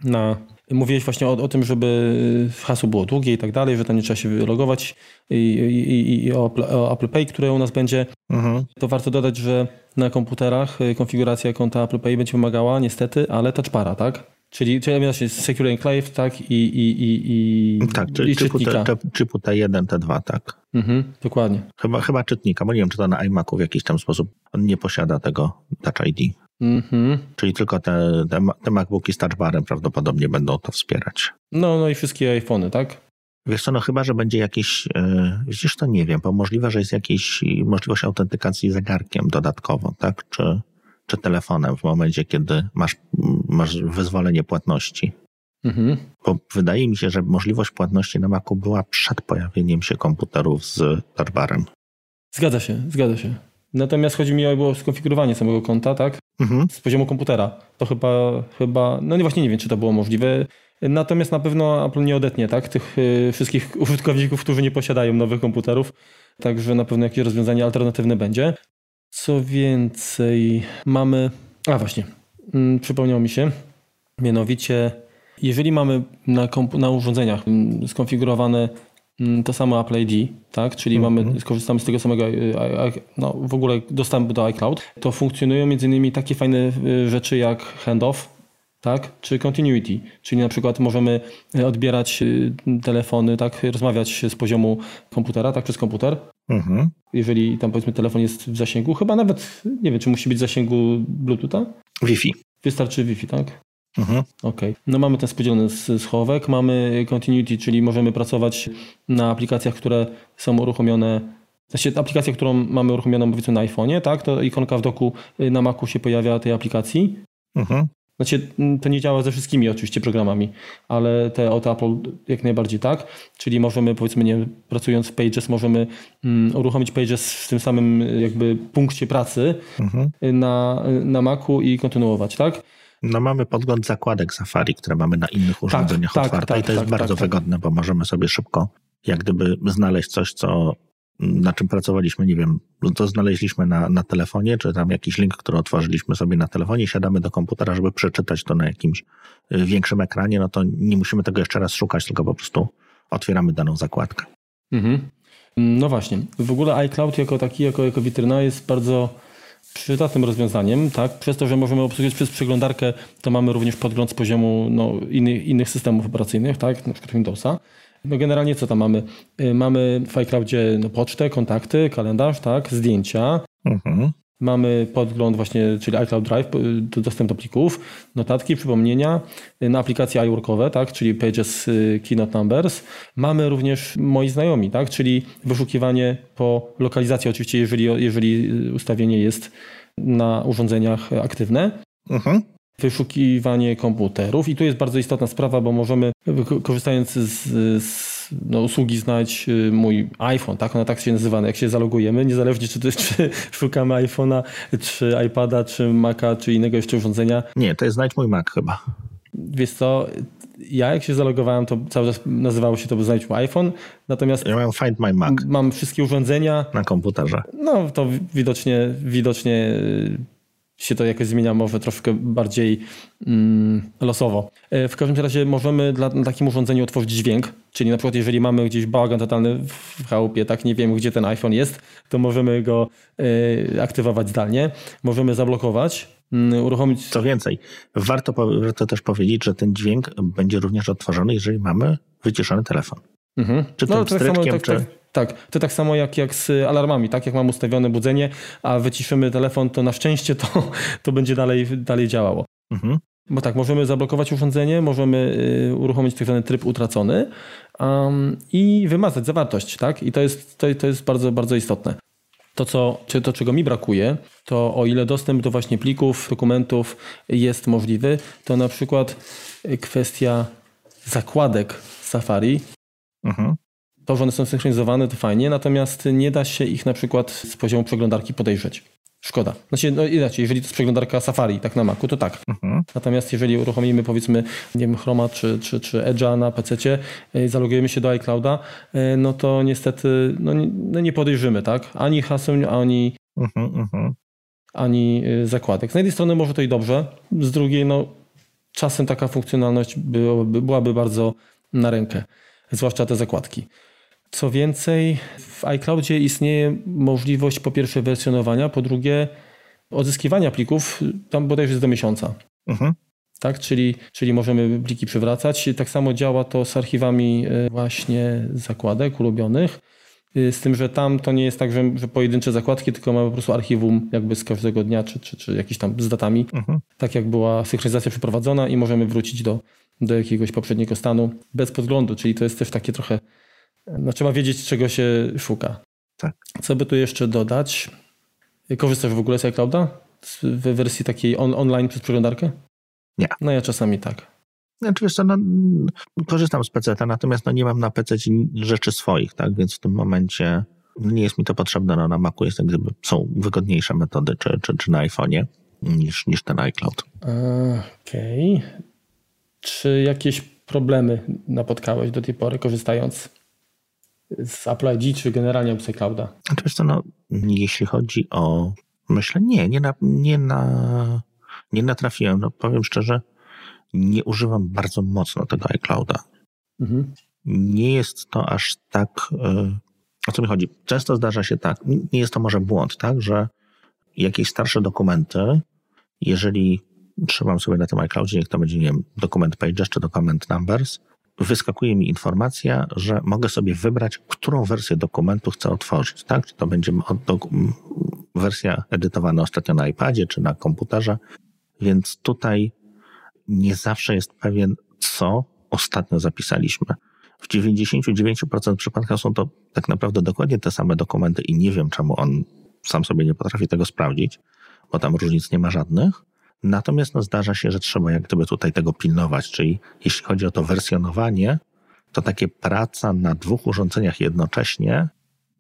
na Mówiłeś właśnie o, o, tym, żeby hasło było długie i tak dalej, że tam nie trzeba się wylogować i, i, i o, o, Apple Pay, które u nas będzie. Mhm. To warto dodać, że na komputerach konfiguracja konta Apple Pay będzie wymagała niestety, ale touchpara, tak? Czyli, czyli właśnie Secure Enclave, tak? I, i, i, i, tak, czy, i czytnika. Czypu T1, T2, tak. Mhm, dokładnie. Chyba, chyba czytnika, bo nie wiem, czy to na iMacu w jakiś tam sposób on nie posiada tego Touch ID. Mhm. Czyli tylko te, te, te MacBooki z touchbarem prawdopodobnie będą to wspierać. No, no i wszystkie iPhony, tak? Wiesz co, no chyba, że będzie jakiś, yy, widzisz, to nie wiem, bo możliwe, że jest jakaś możliwość autentykacji zegarkiem dodatkowo, tak? Czy, czy telefonem w momencie, kiedy masz, masz wyzwolenie płatności. Mhm. Bo wydaje mi się, że możliwość płatności na Macu była przed pojawieniem się komputerów z touchbarem. Zgadza się, zgadza się. Natomiast chodzi mi o skonfigurowanie samego konta, tak? Mhm. Z poziomu komputera. To chyba, chyba, no nie właśnie nie wiem, czy to było możliwe. Natomiast na pewno Apple nie odetnie, tak? Tych y, wszystkich użytkowników, którzy nie posiadają nowych komputerów. Także na pewno jakieś rozwiązanie alternatywne będzie. Co więcej, mamy. A właśnie, mm, przypomniało mi się. Mianowicie, jeżeli mamy na, na urządzeniach mm, skonfigurowane to samo Apple ID, tak? czyli mm -hmm. mamy, skorzystamy z tego samego, y, no, w ogóle dostęp do iCloud, to funkcjonują między innymi takie fajne y, rzeczy jak handoff, tak? czy continuity, czyli na przykład możemy y, odbierać telefony, tak? rozmawiać z poziomu komputera, tak, przez komputer. Mm -hmm. Jeżeli tam powiedzmy telefon jest w zasięgu, chyba nawet, nie wiem, czy musi być w zasięgu Bluetootha? Wi-Fi. Wystarczy Wi-Fi, tak? Mhm. Okej. Okay. No mamy ten spodzielony schowek, mamy continuity, czyli możemy pracować na aplikacjach, które są uruchomione znaczy aplikację, którą mamy uruchomioną powiedzmy na iPhone'ie, tak? To ikonka w doku y, na Macu się pojawia tej aplikacji. Mhm. Znaczy, mm, to nie działa ze wszystkimi oczywiście programami, ale te od Apple jak najbardziej tak. Czyli możemy, powiedzmy, nie, pracując w Pages, możemy um, uruchomić Pages w tym samym y, jakby punkcie pracy mhm. Y, na, na Macu i kontynuować, tak? No mamy podgląd zakładek Safari, które mamy na innych tak, urządzeniach tak, otwarte tak, i to jest tak, bardzo tak, tak. wygodne, bo możemy sobie szybko jak gdyby znaleźć coś, co na czym pracowaliśmy, nie wiem, to znaleźliśmy na, na telefonie, czy tam jakiś link, który otworzyliśmy sobie na telefonie, siadamy do komputera, żeby przeczytać to na jakimś y, większym ekranie, no to nie musimy tego jeszcze raz szukać, tylko po prostu otwieramy daną zakładkę. Mhm. No właśnie. W ogóle iCloud jako taki, jako, jako witryna jest bardzo przydatnym rozwiązaniem, tak? Przez to, że możemy obsługiwać przez przeglądarkę, to mamy również podgląd z poziomu no, innych, innych systemów operacyjnych, tak? Na przykład Windowsa. No generalnie co tam mamy? Y, mamy w iCloudzie no, pocztę, kontakty, kalendarz, tak? Zdjęcia. Mhm. Mamy podgląd właśnie, czyli iCloud Drive, dostęp do plików, notatki, przypomnienia, na aplikacje iWorkowe, tak, czyli Pages, y, Keynote Numbers. Mamy również moi znajomi, tak, czyli wyszukiwanie po lokalizacji, oczywiście, jeżeli, jeżeli ustawienie jest na urządzeniach aktywne. Mhm. wyszukiwanie komputerów i tu jest bardzo istotna sprawa, bo możemy korzystając z, z no, usługi znać y, mój iPhone, tak? Ona tak się nazywa, jak się zalogujemy, niezależnie czy, to, czy szukamy iPhone'a, czy iPada, czy Maca, czy innego jeszcze urządzenia. Nie, to jest znajdź mój Mac chyba. Wiesz co, ja jak się zalogowałem, to cały czas nazywało się to znajdź mój iPhone, natomiast... Ja mam Find My Mac. Mam wszystkie urządzenia. Na komputerze. No, to widocznie, widocznie y, się to jakoś zmienia może troszkę bardziej mm, losowo. E, w każdym razie możemy dla, na takim urządzeniu otworzyć dźwięk, czyli na przykład jeżeli mamy gdzieś bałagan totalny w chałupie, tak nie wiemy gdzie ten iPhone jest, to możemy go y, aktywować zdalnie. Możemy zablokować, y, uruchomić... Co więcej, warto, warto też powiedzieć, że ten dźwięk będzie również odtworzony, jeżeli mamy wyciszony telefon. Mhm. Czy no, tym tak samo, tak, czy... Tak, tak, to tak samo jak, jak z alarmami, tak? Jak mam ustawione budzenie, a wyciszymy telefon, to na szczęście to, to będzie dalej, dalej działało. Mhm. Bo tak, możemy zablokować urządzenie, możemy y, uruchomić tak zwany tryb utracony um, i wymazać zawartość, tak? I to jest, to, to jest bardzo, bardzo istotne. To, co, czy to, czego mi brakuje, to o ile dostęp do właśnie plików, dokumentów jest możliwy, to na przykład kwestia zakładek Safari. Mhm. To, że one są synchronizowane, to fajnie, natomiast nie da się ich na przykład z poziomu przeglądarki podejrzeć. Szkoda. Znaczy, no inaczej, jeżeli to jest przeglądarka Safari, tak na Macu, to tak. Mhm. Natomiast jeżeli uruchomimy powiedzmy, nie wiem, Chroma czy, czy, czy Edge'a na PC, e, zalogujemy się do iClouda, e, no to niestety no, no nie podejrzymy, tak? Ani haseł, ani, mhm, mhm. ani e, zakładek. Z jednej strony może to i dobrze, z drugiej, no czasem taka funkcjonalność byłaby, byłaby bardzo na rękę, zwłaszcza te zakładki. Co więcej, w iCloudzie istnieje możliwość po pierwsze wersjonowania, po drugie odzyskiwania plików, tam bodajże jest do miesiąca. Mhm. Tak, czyli, czyli możemy pliki przywracać. Tak samo działa to z archiwami e, właśnie zakładek ulubionych. E, z tym, że tam to nie jest tak, że, że pojedyncze zakładki, tylko mamy po prostu archiwum jakby z każdego dnia, czy, czy, czy jakiś tam z datami. Mhm. Tak jak była synchronizacja przeprowadzona i możemy wrócić do, do jakiegoś poprzedniego stanu bez podglądu, czyli to jest też takie trochę no, trzeba wiedzieć, czego się szuka. Tak. Co by tu jeszcze dodać? Korzystasz w ogóle z iClouda? W wersji takiej on, online przez przeglądarkę? Nie. No ja czasami tak. Znaczy wiesz co, no, korzystam z PC, natomiast no, nie mam na PC rzeczy swoich, tak? Więc w tym momencie nie jest mi to potrzebne. No, na Macu jest jak gdyby są wygodniejsze metody, czy, czy, czy na iPhone'ie niż, niż ten iCloud. Okej. Okay. Czy jakieś problemy napotkałeś do tej pory, korzystając z Apple ID, czy generalnie z iClouda? Wiesz co, no, jeśli chodzi o, myślę, nie, nie, na, nie, na, nie natrafiłem. No, powiem szczerze, nie używam bardzo mocno tego iClouda. Mhm. Nie jest to aż tak, e, o co mi chodzi? Często zdarza się tak, nie jest to może błąd, tak, że jakieś starsze dokumenty, jeżeli trzymam sobie na tym iCloudzie, niech to będzie, nie wiem, dokument pages czy dokument numbers, wyskakuje mi informacja, że mogę sobie wybrać, którą wersję dokumentu chcę otworzyć. Tak? Czy to będzie wersja edytowana ostatnio na iPadzie, czy na komputerze. Więc tutaj nie zawsze jest pewien, co ostatnio zapisaliśmy. W 99% przypadkach są to tak naprawdę dokładnie te same dokumenty i nie wiem, czemu on sam sobie nie potrafi tego sprawdzić, bo tam różnic nie ma żadnych. Natomiast no, zdarza się, że trzeba jak gdyby tutaj tego pilnować, czyli jeśli chodzi o to wersjonowanie, to takie praca na dwóch urządzeniach jednocześnie,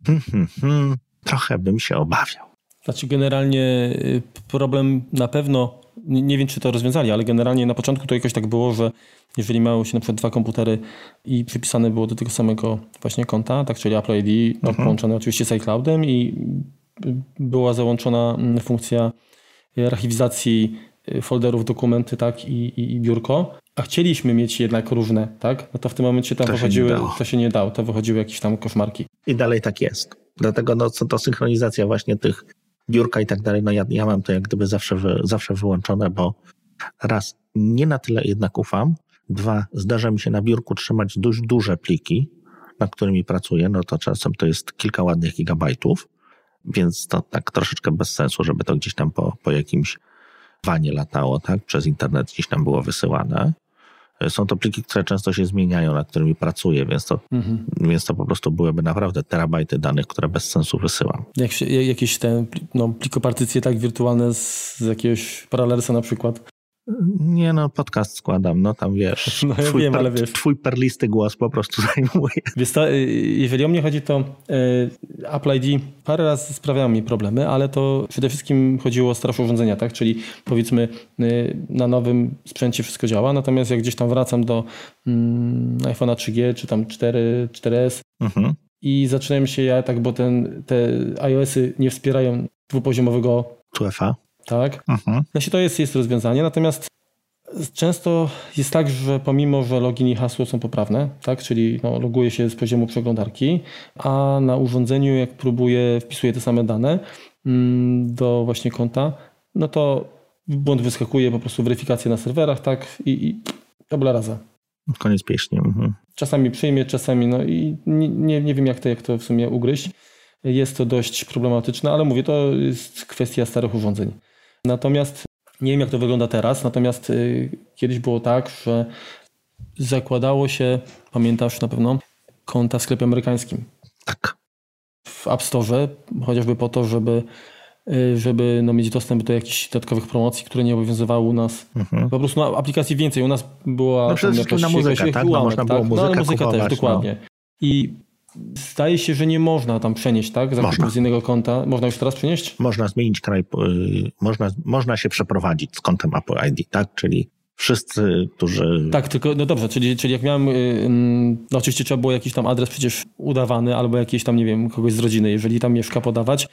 hmm, hmm, hmm, trochę bym się obawiał. Znaczy generalnie y, problem na pewno, nie wiem czy to rozwiązali, ale generalnie na początku to jakoś tak było, że jeżeli miało się na przykład dwa komputery i przypisane było do tego samego właśnie konta, tak, czyli Apple ID, no, mhm. połączone oczywiście z iCloudem i była załączona mm, funkcja archiwizacji Y, folderów, dokumenty, tak, i, i, i, biurko, a chcieliśmy mieć jednak różne, tak, no to w tym momencie tam to wychodziły, się to się nie dało, to wychodziły jakieś tam koszmarki. I dalej tak jest. Dlatego no, to synchronizacja właśnie tych biurka i tak dalej, no ja, ja mam to jak gdyby zawsze, wy, zawsze wyłączone, bo raz, nie na tyle jednak ufam, dwa, zdarza mi się na biurku trzymać dość duże pliki, nad którymi pracuję, no to czasem to jest kilka ładnych gigabajtów, więc to tak troszeczkę bez sensu, żeby to gdzieś tam po, po jakimś wanie latało, tak? Przez internet gdzieś tam było wysyłane. Są to pliki, które często się zmieniają, nad którymi pracuję, więc to, mhm. więc to po prostu byłyby naprawdę terabajty danych, które bez sensu wysyłam. Jak się, jakieś te no, plikopartycje tak wirtualne z, z jakiegoś paralelsa na przykład? Nie no, podcast składam, no tam wiesz. No ja twój, wiem, per, ale wiesz. Twój perlisty głos po prostu zajmuje. Wiesz to, y, jeżeli o mnie chodzi, to y, Apple ID parę razy sprawiało mi problemy, ale to przede wszystkim chodziło o starsze urządzenia, tak? Czyli powiedzmy y, na nowym sprzęcie wszystko działa, natomiast jak gdzieś tam wracam do mm, iPhone'a 3G czy tam 4, 4S mhm. i zaczynają się ja tak, bo ten, te iOSy nie wspierają dwupoziomowego 2FA. Tak. Mhm. Znaczy to jest, jest rozwiązanie, natomiast często jest tak, że pomimo, że login i hasło są poprawne, tak, czyli no, loguje się z poziomu przeglądarki, a na urządzeniu jak próbuję, wpisuję te same dane mm, do właśnie konta, no to błąd wyskakuje, po prostu weryfikacja na serwerach, tak, i, i dobra raza. Koniec pieśni. Mhm. Czasami przyjmie, czasami no i nie, nie, nie wiem jak to, jak to w sumie ugryźć. Jest to dość problematyczne, ale mówię, to jest kwestia starych urządzeń. Natomiast nie wiem, jak to wygląda teraz, natomiast y, kiedyś było tak, że zakładało się, pamiętasz na pewno, konta w sklepie amerykańskim. Tak. W App Store, chociażby po to, żeby, y, żeby no, mieć dostęp do jakichś dodatkowych promocji, które nie obowiązywały u nas. Mhm. Po prostu na aplikacji więcej. U nas była no, przede wszystkim na muzykę, tak? No, można było tak? muzykę no, ale muzyka kupować, też, dokładnie. No. I Zdaje się, że nie można tam przenieść, tak? Zakupów z innego konta. Można już teraz przenieść? Można zmienić kraj, y, można, można się przeprowadzić z kontem Apple ID, tak? Czyli wszyscy, którzy... Tak, tylko, no dobrze, czyli, czyli jak miałem, y, no oczywiście trzeba było jakiś tam adres przecież udawany, albo jakiś tam, nie wiem, kogoś z rodziny, jeżeli tam mieszka podawać,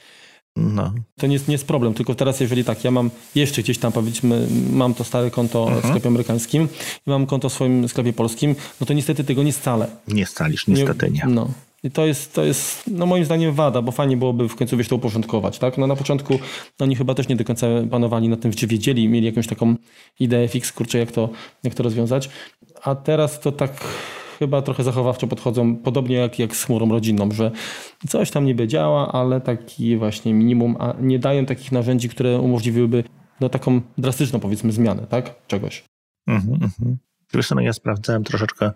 no. To nie jest, nie jest problem, tylko teraz jeżeli tak, ja mam jeszcze gdzieś tam powiedzmy, mam to stare konto mhm. w sklepie amerykańskim i mam konto w swoim sklepie polskim, no to niestety tego nie scalę. Nie scalisz, niestety nie. nie. No. I to jest, to jest, no moim zdaniem wada, bo fajnie byłoby w końcu wiesz, to uporządkować, tak? No na początku no oni chyba też nie do końca panowali nad tym, czy wiedzieli, mieli jakąś taką ideę fix, kurczę, jak to, jak to rozwiązać. A teraz to tak chyba trochę zachowawczo podchodzą, podobnie jak, jak z chmurą rodzinną, że coś tam niby działa, ale taki właśnie minimum, a nie dają takich narzędzi, które umożliwiłyby no taką drastyczną powiedzmy zmianę, tak? Czegoś. Mhm, mhm. Wiesz no ja sprawdzałem troszeczkę,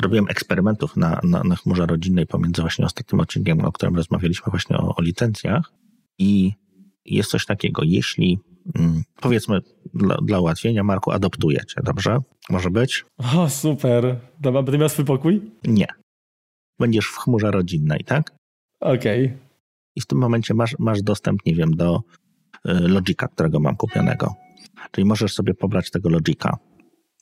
robiłem eksperymentów na, na, na chmurze rodzinnej pomiędzy właśnie ostatnim odcinkiem, o którym rozmawialiśmy właśnie o, o licencjach i jest coś takiego, jeśli mm, powiedzmy dla, dla ułatwienia, Marku, adoptujecie, dobrze? Może być? O, super. Dobra, będę miał swój pokój? Nie. Będziesz w chmurze rodzinnej, tak? Okej. Okay. I w tym momencie masz, masz dostęp, nie wiem, do y, Logica, którego mam kupionego. Czyli możesz sobie pobrać tego Logica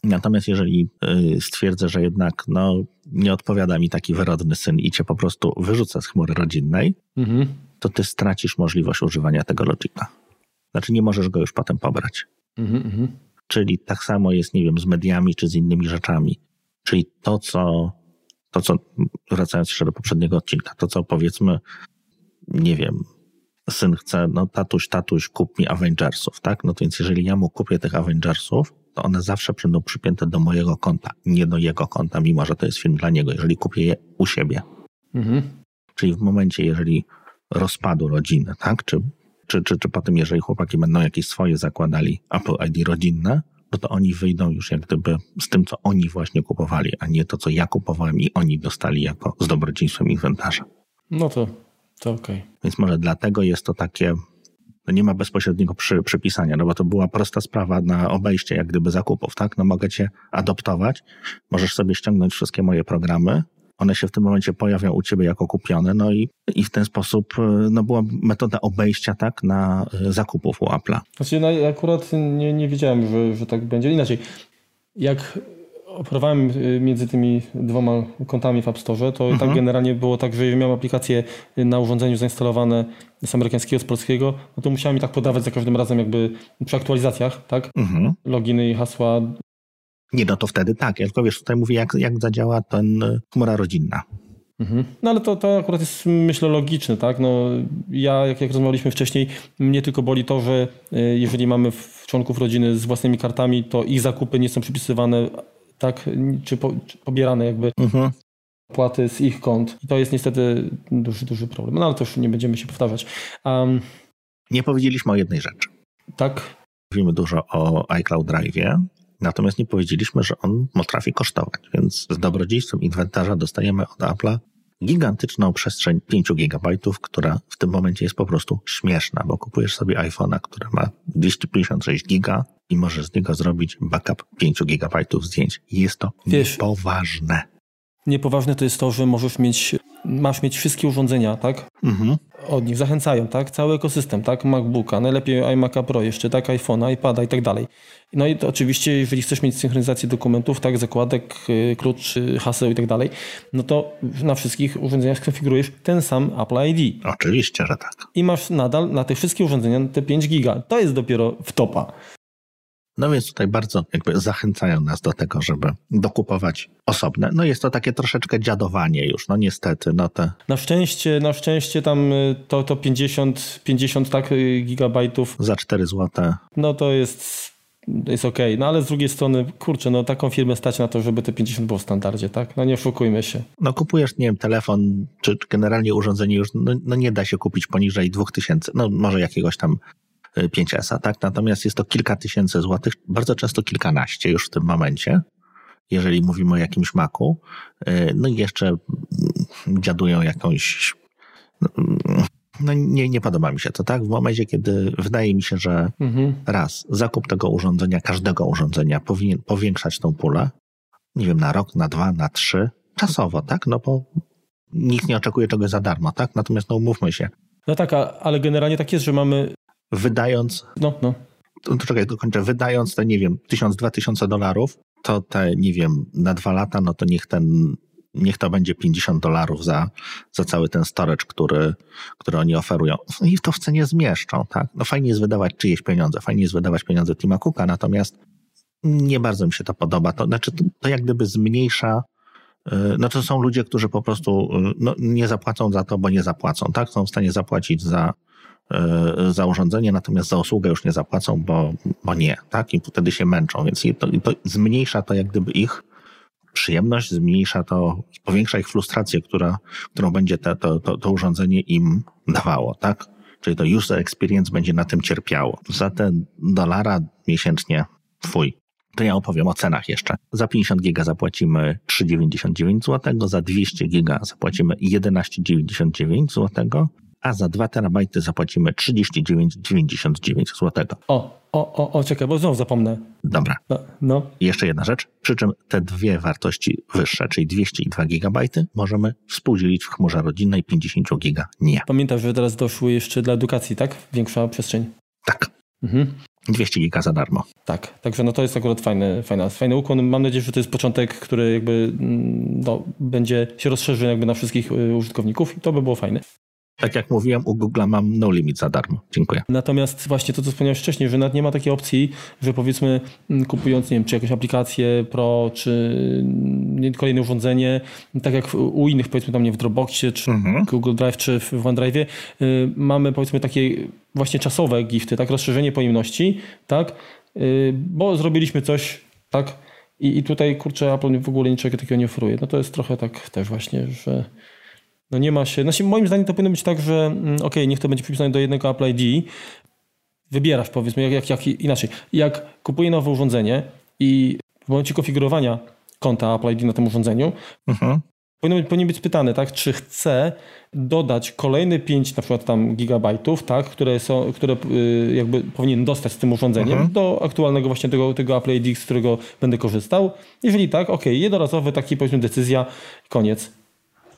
Natomiast jeżeli y, stwierdzę, że jednak no, nie odpowiada mi taki wyrodny syn i cię po prostu wyrzucę z chmury rodzinnej, mhm. to ty stracisz możliwość używania tego Logica. Znaczy nie możesz go już potem pobrać. Mhm, mhm. Czyli tak samo jest, nie wiem, z mediami czy z innymi rzeczami. Czyli to, co, to, co wracając jeszcze do poprzedniego odcinka, to, co powiedzmy, nie wiem, syn chce, no tatuś, tatuś, kup mi Avengersów, tak? No to więc jeżeli ja mu kupię tych Avengersów, to one zawsze będą przypięte do mojego konta, nie do jego konta, mimo że to jest film dla niego, jeżeli kupię je u siebie. Mhm. Czyli w momencie, jeżeli rozpadu rodziny, tak? Czy, czy, czy, czy potem, jeżeli chłopaki będą jakieś swoje zakładali Apple ID rodzinne, no to oni wyjdą już jak gdyby z tym, co oni właśnie kupowali, a nie to, co ja kupowałem i oni dostali jako z dobrodziejstwem inwentarza. No to, to okej. Okay. Więc może dlatego jest to takie no nie ma bezpośredniego przy, przypisania, no bo to była prosta sprawa na obejście jak gdyby zakupów, tak? No mogę cię adoptować, możesz sobie ściągnąć wszystkie moje programy, one się w tym momencie pojawią u ciebie jako kupione, no i, i w ten sposób no była metoda obejścia, tak, na e, zakupów u Apple'a. Znaczy, no, akurat nie, nie wiedziałem, że, że tak będzie. Inaczej, jak operowałem y, między tymi dwoma kontami w App Store, to mhm. tak generalnie było tak, że jeżeli miałem aplikacje na urządzeniu zainstalowane z amerykańskiego, z polskiego, no to musiałem mi tak podawać za każdym razem jakby przy aktualizacjach, tak? Mhm. Loginy i hasła. Nie, no to wtedy tak. Ja tylko wiesz, tutaj mówię, jak, jak zadziała ten y, chmura rodzinna. Mhm. No ale to, to akurat jest myślę logiczne, tak? No, ja, jak, jak rozmawialiśmy wcześniej, mnie tylko boli to, że y, jeżeli mamy członków rodziny z własnymi kartami, to ich zakupy nie są przypisywane tak, czy, po, czy pobierane jakby mhm. płaty z ich kont. I to jest niestety duży, duży problem. No ale to już nie będziemy się powtarzać. Um, nie powiedzieliśmy o jednej rzeczy. Tak. Mówimy dużo o iCloud Drive, natomiast nie powiedzieliśmy, że on potrafi kosztować, więc z dobrodziejstwem inwentarza dostajemy od Apple'a gigantyczną przestrzeń 5 GB, która w tym momencie jest po prostu śmieszna, bo kupujesz sobie iPhone'a, który ma 256 giga, i możesz z niego zrobić backup 5 GB zdjęć. Jest to Wiesz, poważne. Niepoważne to jest to, że możesz mieć, masz mieć wszystkie urządzenia, tak? Mhm. Od nich zachęcają, tak? Cały ekosystem, tak? MacBooka, najlepiej iMac'a Pro jeszcze, tak? iPhone'a, iPada i tak dalej. No i to oczywiście, jeżeli chcesz mieć synchronizację dokumentów, tak? Zakładek, y, klucz, haseł i tak dalej, no to na wszystkich urządzeniach skonfigurujesz ten sam Apple ID. Oczywiście, że tak. I masz nadal na tych wszystkich urządzeniach te 5 giga. To jest dopiero w topa. No więc tutaj bardzo jakby zachęcają nas do tego, żeby dokupować osobne. No jest to takie troszeczkę dziadowanie już, no niestety. No te... Na szczęście, na szczęście tam y, to, to 50, 50 tak y, gigabajtów. Za 4 zł. No to jest jest ok, no ale z drugiej strony, kurczę, no taką firmę stać na to, żeby te 50 było w standardzie, tak? No nie oszukujmy się. No kupujesz, nie wiem, telefon, czy generalnie urządzenie już, no, no nie da się kupić poniżej 2000, no może jakiegoś tam 5S, tak? Natomiast jest to kilka tysięcy złotych, bardzo często kilkanaście już w tym momencie, jeżeli mówimy o jakimś maku. Y, no i jeszcze mm, dziadują jakąś. No, no nie, nie podoba mi się to, tak? W momencie, kiedy wydaje mi się, że mhm. raz, zakup tego urządzenia, każdego urządzenia powinien powiększać tą pulę, nie wiem, na rok, na dwa, na trzy, czasowo, tak? No bo nikt nie oczekuje czegoś za darmo, tak? Natomiast no umówmy się. No tak, ale generalnie tak jest, że mamy wydając. No, no. To, to czekaj, dokończę. Wydając te, nie wiem, tysiąc, dwa tysiące dolarów, to te, nie wiem, na dwa lata, no to niech ten, niech to będzie 50 dolarów za, za cały ten storage, który, który oni oferują. No I to w cenie zmieszczą, tak? No fajnie jest wydawać czyjeś pieniądze, fajnie jest wydawać pieniądze Tima Cooka, natomiast nie bardzo mi się to podoba. To znaczy, to, to jak gdyby zmniejsza y, no to są ludzie, którzy po prostu y, no, nie zapłacą za to, bo nie zapłacą, tak? Są w stanie zapłacić za za urządzenie, natomiast za usługę już nie zapłacą, bo, bo nie, tak? I wtedy się męczą, więc to, to zmniejsza to jak gdyby ich przyjemność, zmniejsza to, powiększa ich frustrację, która, którą będzie te, to, to, to urządzenie im dawało, tak? Czyli to user experience będzie na tym cierpiało. Za ten dolara miesięcznie twój. To ja opowiem o cenach jeszcze. Za 50 giga zapłacimy 3,99 zł, za 200 giga zapłacimy 11,99 zł, a za 2 terabajty zapłacimy 39,99 zł. O, o, o, o, czekaj, bo znowu zapomnę. Dobra. No, no. Jeszcze jedna rzecz, przy czym te dwie wartości wyższe, czyli 200 i 2 GB, możemy współdzielić w chmurze rodzinnej 50 giga nie. Pamiętasz, że teraz doszły jeszcze dla edukacji, tak? Większa przestrzeń. Tak. Mhm. 200 giga za darmo. Tak, także no to jest akurat fajny, fajny, fajny ukłon. Mam nadzieję, że to jest początek, który jakby mm, no, będzie się rozszerzył jakby na wszystkich y, użytkowników i to by było fajne. Tak jak mówiłem, u Google mam no limit za darmo. Dziękuję. Natomiast właśnie to, co wspomniałeś wcześniej, że nawet nie ma takiej opcji, że powiedzmy mm, kupując, nie wiem, czy jakąś aplikację Pro, czy mm, kolejne urządzenie, tak jak u innych, powiedzmy tam nie w Dropboxie, czy mhm. Google Drive, czy w OneDrive, y, mamy powiedzmy takie właśnie czasowe gifty, tak, rozszerzenie pojemności, tak, y, bo zrobiliśmy coś, tak, i, i tutaj, kurczę, Apple w ogóle niczego takiego nie oferuje. No to jest trochę tak też właśnie, że no nie ma się. Znaczy moim zdaniem to powinno być tak, że mm, ok, niech to będzie przypisane do jednego Apple ID. Wybierasz powiedzmy, jak, jak, jak inaczej. Jak kupuję nowe urządzenie i w momencie konfigurowania konta Apple ID na tym urządzeniu, mhm. powinno, być, powinien być spytane, tak, czy chcę dodać kolejne 5 na przykład tam gigabajtów, tak, które są, które y, jakby powinien dostać z tym urządzeniem mhm. do aktualnego właśnie tego, tego Apple ID, z którego będę korzystał. Jeżeli tak, ok, jednorazowy taki powiedzmy decyzja, koniec.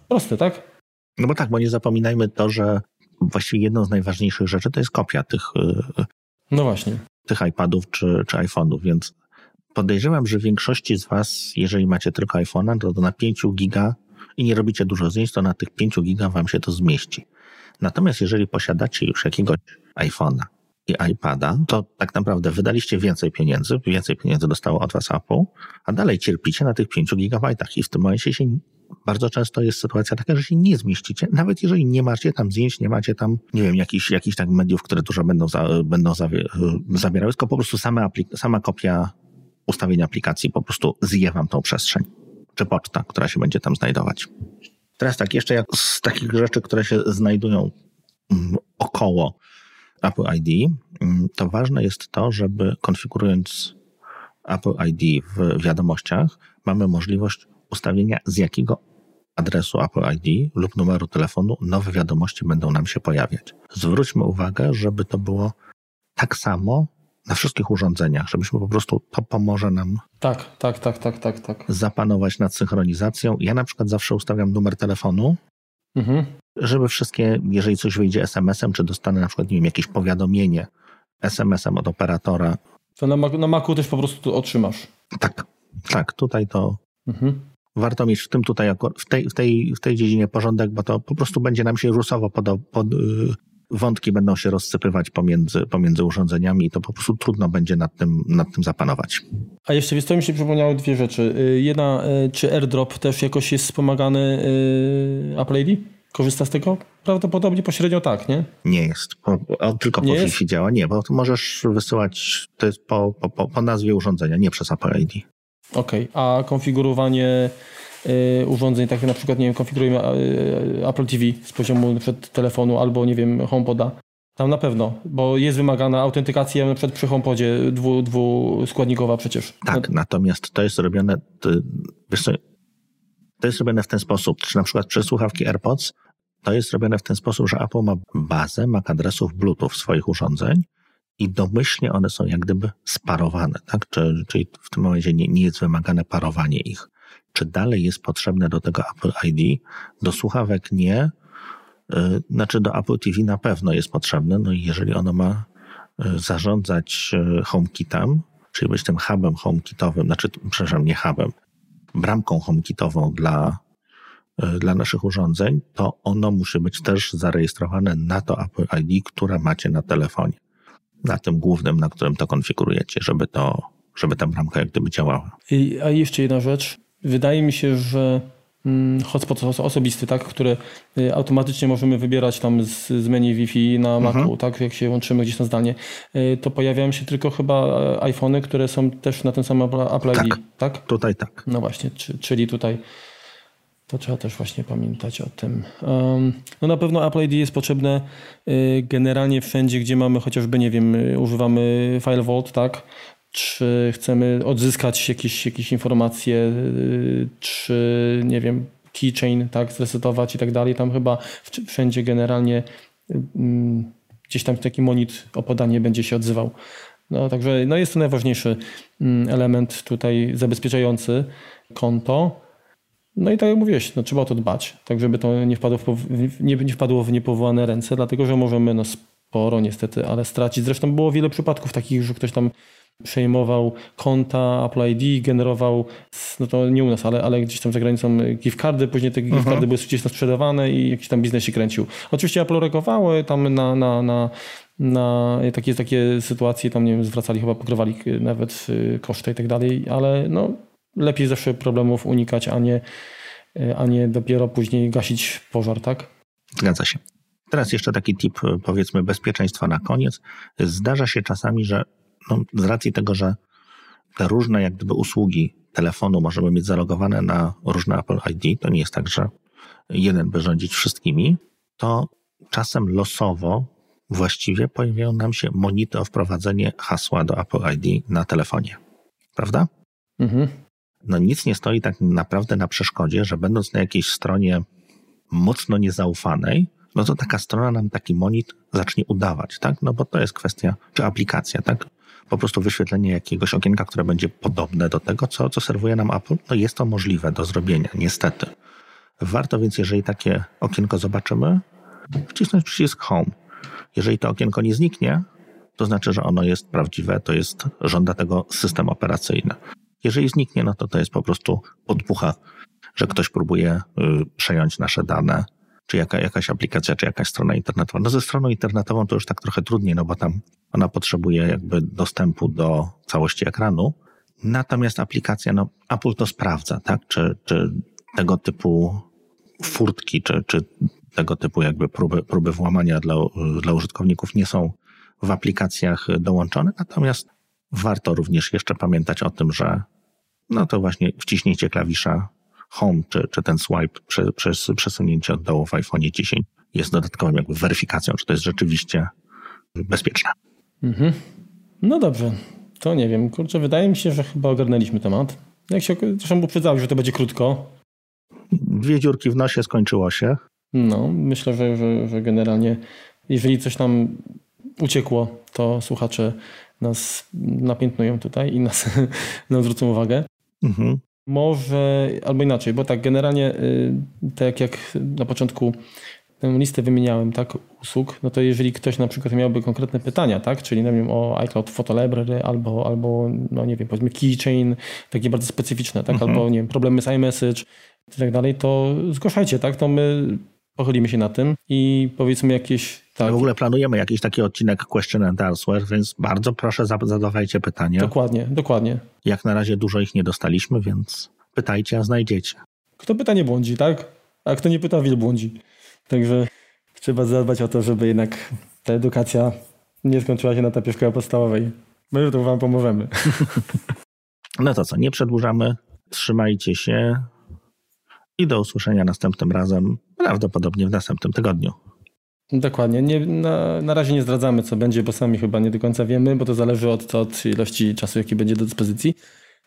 Proste, tak? No bo tak, bo nie zapominajmy to, że właściwie jedną z najważniejszych rzeczy to jest kopia tych, y, no właśnie. tych iPadów czy, czy iPhone'ów, więc podejrzewam, że większości z Was, jeżeli macie tylko iPhone'a, to, to na 5 giga i nie robicie dużo zdjęć, to na tych 5 giga Wam się to zmieści. Natomiast jeżeli posiadacie już jakiegoś iPhone'a i iPada, to tak naprawdę wydaliście więcej pieniędzy, więcej pieniędzy dostało od Was Apple, a dalej cierpicie na tych 5 gigabajtach i w tym momencie się bardzo często jest sytuacja taka, że się nie zmieścicie, nawet jeżeli nie macie tam zdjęć, nie macie tam, nie wiem, jakichś, jakichś tak mediów, które dużo będą, za, będą zawierały, tylko po prostu sama, sama kopia ustawienia aplikacji po prostu zje wam tą przestrzeń, czy poczta, która się będzie tam znajdować. Teraz tak, jeszcze jak z takich rzeczy, które się znajdują mm, około Apple ID, mm, to ważne jest to, żeby konfigurując Apple ID w wiadomościach, mamy możliwość ustawienia, z jakiego adresu Apple ID lub numeru telefonu nowe wiadomości będą nam się pojawiać. Zwróćmy uwagę, żeby to było tak samo na wszystkich urządzeniach, żebyśmy po prostu, to pomoże nam tak, tak, tak, tak, tak, tak. zapanować nad synchronizacją. Ja na przykład zawsze ustawiam numer telefonu, mhm. żeby wszystkie, jeżeli coś wyjdzie SMS-em, czy dostanę na przykład, nie wiem, jakieś powiadomienie SMS-em od operatora. To na, na Macu też po prostu otrzymasz. Tak, tak, tutaj to mhm. Warto mieć w tym tutaj, w tej, w, tej, w tej dziedzinie porządek, bo to po prostu będzie nam się rusowo pod, pod, y, wątki będą się rozsypywać pomiędzy, pomiędzy urządzeniami i to po prostu trudno będzie nad tym, nad tym zapanować. A jeszcze wiesz, to mi się przypomniały dwie rzeczy. Y, jedna, y, czy AirDrop też jakoś jest wspomagany Apple ID? Korzysta z tego? Prawdopodobnie pośrednio tak, nie? Nie jest. Po, tylko po Wi-Fi działa. Nie, bo możesz wysyłać to jest po, po, po nazwie urządzenia, nie przez Apple ID. Okej, okay. a konfigurowanie Y, urządzeń, tak jak na przykład, nie wiem, konfigurujemy y, Apple TV z poziomu przed telefonu albo, nie wiem, HomePoda. Tam na pewno, bo jest wymagana autentykacja na przykład przy HomePodzie dwu, dwuskładnikowa przecież. Tak, no. natomiast to jest robione, to, wiesz co, to jest robione w ten sposób, czy na przykład przez słuchawki AirPods, to jest robione w ten sposób, że Apple ma bazę MAC adresów Bluetooth swoich urządzeń i domyślnie one są jak gdyby sparowane, tak? Czyli w tym momencie nie, nie jest wymagane parowanie ich. Czy dalej jest potrzebne do tego Apple ID? Do słuchawek nie. Y, znaczy do Apple TV na pewno jest potrzebne, no i jeżeli ono ma y, zarządzać y, HomeKitem, czyli być tym hubem HomeKitowym, znaczy, przepraszam, nie hubem, bramką HomeKitową dla, dla naszych urządzeń, to ono musi być też zarejestrowane na to Apple ID, które macie na telefonie. Na tym głównym, na którym to konfigurujecie, żeby to, żeby ta bramka jak gdyby działała. I, a jeszcze jedna rzecz. Wydaje mi się, że mm, hotspot osobisty, tak, które y, automatycznie możemy wybierać tam z, z menu Wi-Fi na mhm. Macu, tak, jak się łączymy gdzieś na zdalnie, y, to pojawiają się tylko chyba e, iPhony, które są też na tym samym Apple ID, tak? tak? Tutaj tak. No właśnie, czyli tutaj to trzeba też właśnie pamiętać o tym. No na pewno Apple ID jest potrzebne y, generalnie wszędzie, gdzie mamy chociażby, nie wiem, używamy File Vault, tak? czy chcemy odzyskać jakieś, jakieś informacje, y, czy nie wiem, keychain, tak, zresetować i tak dalej. Tam chyba wszędzie generalnie gdzieś tam taki monit o podanie będzie się odzywał. No, także no jest to najważniejszy mm, element tutaj zabezpieczający konto. No i tak jak mówiłeś, no, trzeba o to dbać, tak żeby to nie wpadło w, nie, nie wpadło w niepowołane ręce, dlatego że możemy no, sporo niestety, ale stracić. Zresztą było wiele przypadków takich, że ktoś tam przejmował konta Apple ID, generował, no to nie u nas, ale, ale gdzieś tam za granicą gift cardy, później te gift cardy mhm. były gdzieś tam sprzedawane i jakiś tam biznes się kręcił. Oczywiście Apple reagowało tam na, na, na, na takie, takie sytuacje, tam nie wiem, zwracali, chyba pokrywali nawet y, koszty i tak dalej, ale no lepiej zawsze problemów unikać, a nie, a nie dopiero później gasić pożar, tak? Zgadza się. Teraz jeszcze taki tip, powiedzmy, bezpieczeństwa na koniec. Zdarza się czasami, że no, z racji tego, że te różne jak gdyby usługi telefonu możemy mieć zalogowane na różne Apple ID, to nie jest tak, że jeden by rządzić wszystkimi, to czasem losowo właściwie pojawiają nam się monity o wprowadzenie hasła do Apple ID na telefonie. Prawda? Mhm. No nic nie stoi tak naprawdę na przeszkodzie, że będąc na jakiejś stronie mocno niezaufanej, no to taka strona nam taki monit zacznie udawać, tak? No bo to jest kwestia, czy aplikacja, tak? po prostu wyświetlenie jakiegoś okienka, które będzie podobne do tego, co, co serwuje nam Apple, no jest to możliwe do zrobienia, niestety. Warto więc, jeżeli takie okienko zobaczymy, wcisnąć przycisk Home. Jeżeli to okienko nie zniknie, to znaczy, że ono jest prawdziwe, to jest, żąda tego system operacyjny. Jeżeli zniknie, no to to jest po prostu podpucha, że ktoś próbuje y, przejąć nasze dane, czy jaka, jakaś aplikacja, czy jakaś strona internetowa. No ze stroną internetową to już tak trochę trudniej, no bo tam ona potrzebuje jakby dostępu do całości ekranu. Natomiast aplikacja, no Apple to sprawdza, tak? Czy, czy tego typu furtki, czy, czy tego typu jakby próby, próby włamania dla, dla użytkowników nie są w aplikacjach dołączone. Natomiast warto również jeszcze pamiętać o tym, że no to właśnie wciśnięcie klawisza Home, czy, czy ten swipe przez, przez przesunięcie od dołu w iPhone 10 jest dodatkową jakby weryfikacją, czy to jest rzeczywiście bezpieczne. Mhm. No dobrze, to nie wiem. Kurczę, wydaje mi się, że chyba ogarnęliśmy temat. Jak się, zresztą uprzedzałeś, że to będzie krótko. Dwie dziurki w nosie, skończyło się. No, myślę, że, że, że generalnie jeżeli coś nam uciekło, to słuchacze nas napiętnują tutaj i nas, nam zwrócą uwagę. Mhm. Może, albo inaczej, bo tak generalnie, y, tak jak na początku tę listę wymieniałem, tak, usług, no to jeżeli ktoś na przykład miałby konkretne pytania, tak, czyli nie wiem, o iCloud Photo Library albo, albo no nie wiem, powiedzmy keychain, takie bardzo specyficzne, tak, mhm. albo nie wiem, problemy z iMessage i tak dalej, to zgłaszajcie, tak, to my pochylimy się na tym i powiedzmy jakieś tak. W ogóle planujemy jakiś taki odcinek question and answer, więc bardzo proszę zadawajcie pytania. Dokładnie, dokładnie. Jak na razie dużo ich nie dostaliśmy, więc pytajcie, a znajdziecie. Kto pyta nie błądzi, tak? A kto nie pyta, wiele błądzi. Także trzeba zadbać o to, żeby jednak ta edukacja nie skończyła się na etapie szkoły podstawowej. My tu wam pomożemy. No to co, nie przedłużamy. Trzymajcie się i do usłyszenia następnym razem, prawdopodobnie w następnym tygodniu. Dokładnie. Nie, na, na razie nie zdradzamy, co będzie, bo sami chyba nie do końca wiemy, bo to zależy od, od ilości czasu, jaki będzie do dyspozycji.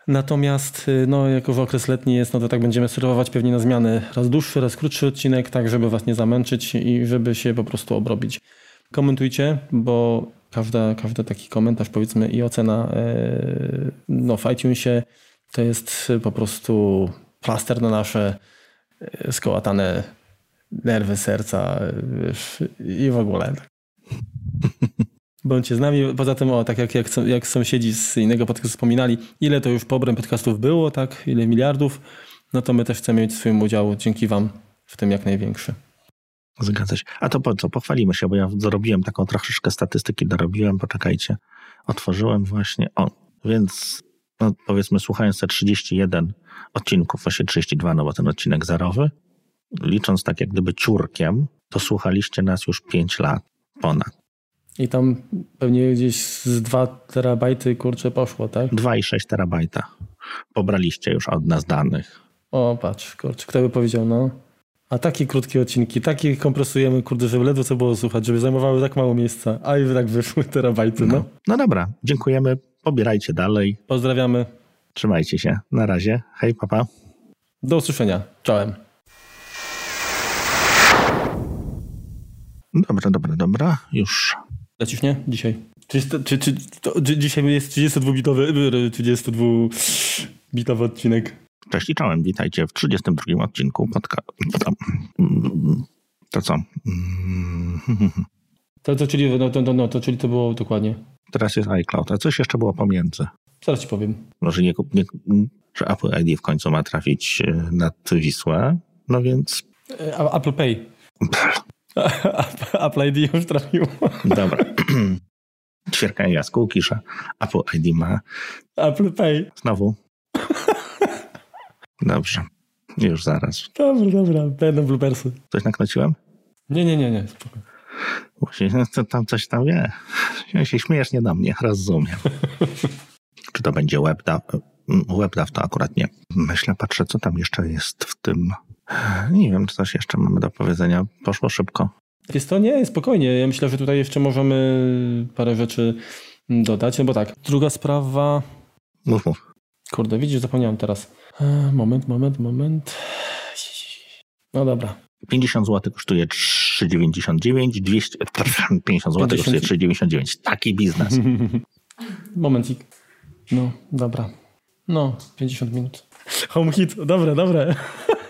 Natomiast y, no, jako w okres letni jest, no to tak będziemy serwować pewnie na zmiany raz dłuższy, raz krótszy odcinek, tak żeby was nie zamęczyć i żeby się po prostu obrobić. Komentujcie, bo każda, każdy taki komentarz powiedzmy i ocena yy, no, w iTunesie to jest po prostu plaster na nasze skołatane nerwy serca i w ogóle. Bądźcie z nami. Poza tym, o, tak jak, jak, jak sąsiedzi z innego podcastu wspominali, ile to już pobrem podcastów było, tak? Ile miliardów, no to my też chcemy mieć swoim udział dzięki Wam w tym jak największy. Zgadza się. A to po co? Pochwalimy się, bo ja zrobiłem taką troszeczkę statystyki, dorobiłem, poczekajcie. Otworzyłem właśnie, o, więc no, powiedzmy słuchając te 31 odcinków, właśnie 32, no bo ten odcinek zerowy, licząc tak jak gdyby ciurkiem, to słuchaliście nas już 5 lat ponad. I tam pewnie gdzieś z 2 terabajty kurczę poszło, tak? 2,6 terabajta. Pobraliście już od nas danych. O, patrz, kurczę, kto by powiedział, no. A takie krótkie odcinki, takie kompresujemy, kurde, żeby ledwo co było słuchać, żeby zajmowały tak mało miejsca, a i tak wyszły terabajty, no. No, no dobra, dziękujemy, pobierajcie dalej. Pozdrawiamy. Trzymajcie się, na razie, hej, papa. Do usłyszenia, czołem. Dobra, dobra, dobra, już. Lecisz, nie? Dzisiaj. Czy, czy, czy, to, czy dzisiaj jest 32-bitowy, 32-bitowy odcinek? Cześć i czołem, witajcie w 32 odcinku podca... To co? To, to, czyli, no, to, no, to, czyli to było dokładnie. Teraz jest iCloud, a coś jeszcze było pomiędzy. Zaraz ci powiem. Może nie, nie, że Apple ID w końcu ma trafić e, nad Wisłę, no więc... E, Apple Pay. Apple ID już trafił. Dobra. Ćwierkają jaskółki, że Apple ID ma. Apple Pay. Znowu. Dobrze. Już zaraz. Dobra, dobra. Będą bloopersy. Coś naknociłem? Nie, nie, nie, nie. Właśnie, no, tam coś tam wie. Się śmiejesz nie do mnie, rozumiem. Czy to będzie WebDAV? WebDAV to akurat nie. Myślę, patrzę, co tam jeszcze jest w tym nie wiem, czy coś jeszcze mamy do powiedzenia. Poszło szybko. Jest to nie, spokojnie. Ja myślę, że tutaj jeszcze możemy parę rzeczy dodać, no bo tak, druga sprawa... Mów, mów. Kurde, widzisz, zapomniałem teraz. E, moment, moment, moment. No dobra. 50 zł kosztuje 3,99, 200, 50 zł kosztuje 3,99. Taki biznes. Momencik. No, dobra. No, 50 minut. Home hit, dobre, dobre.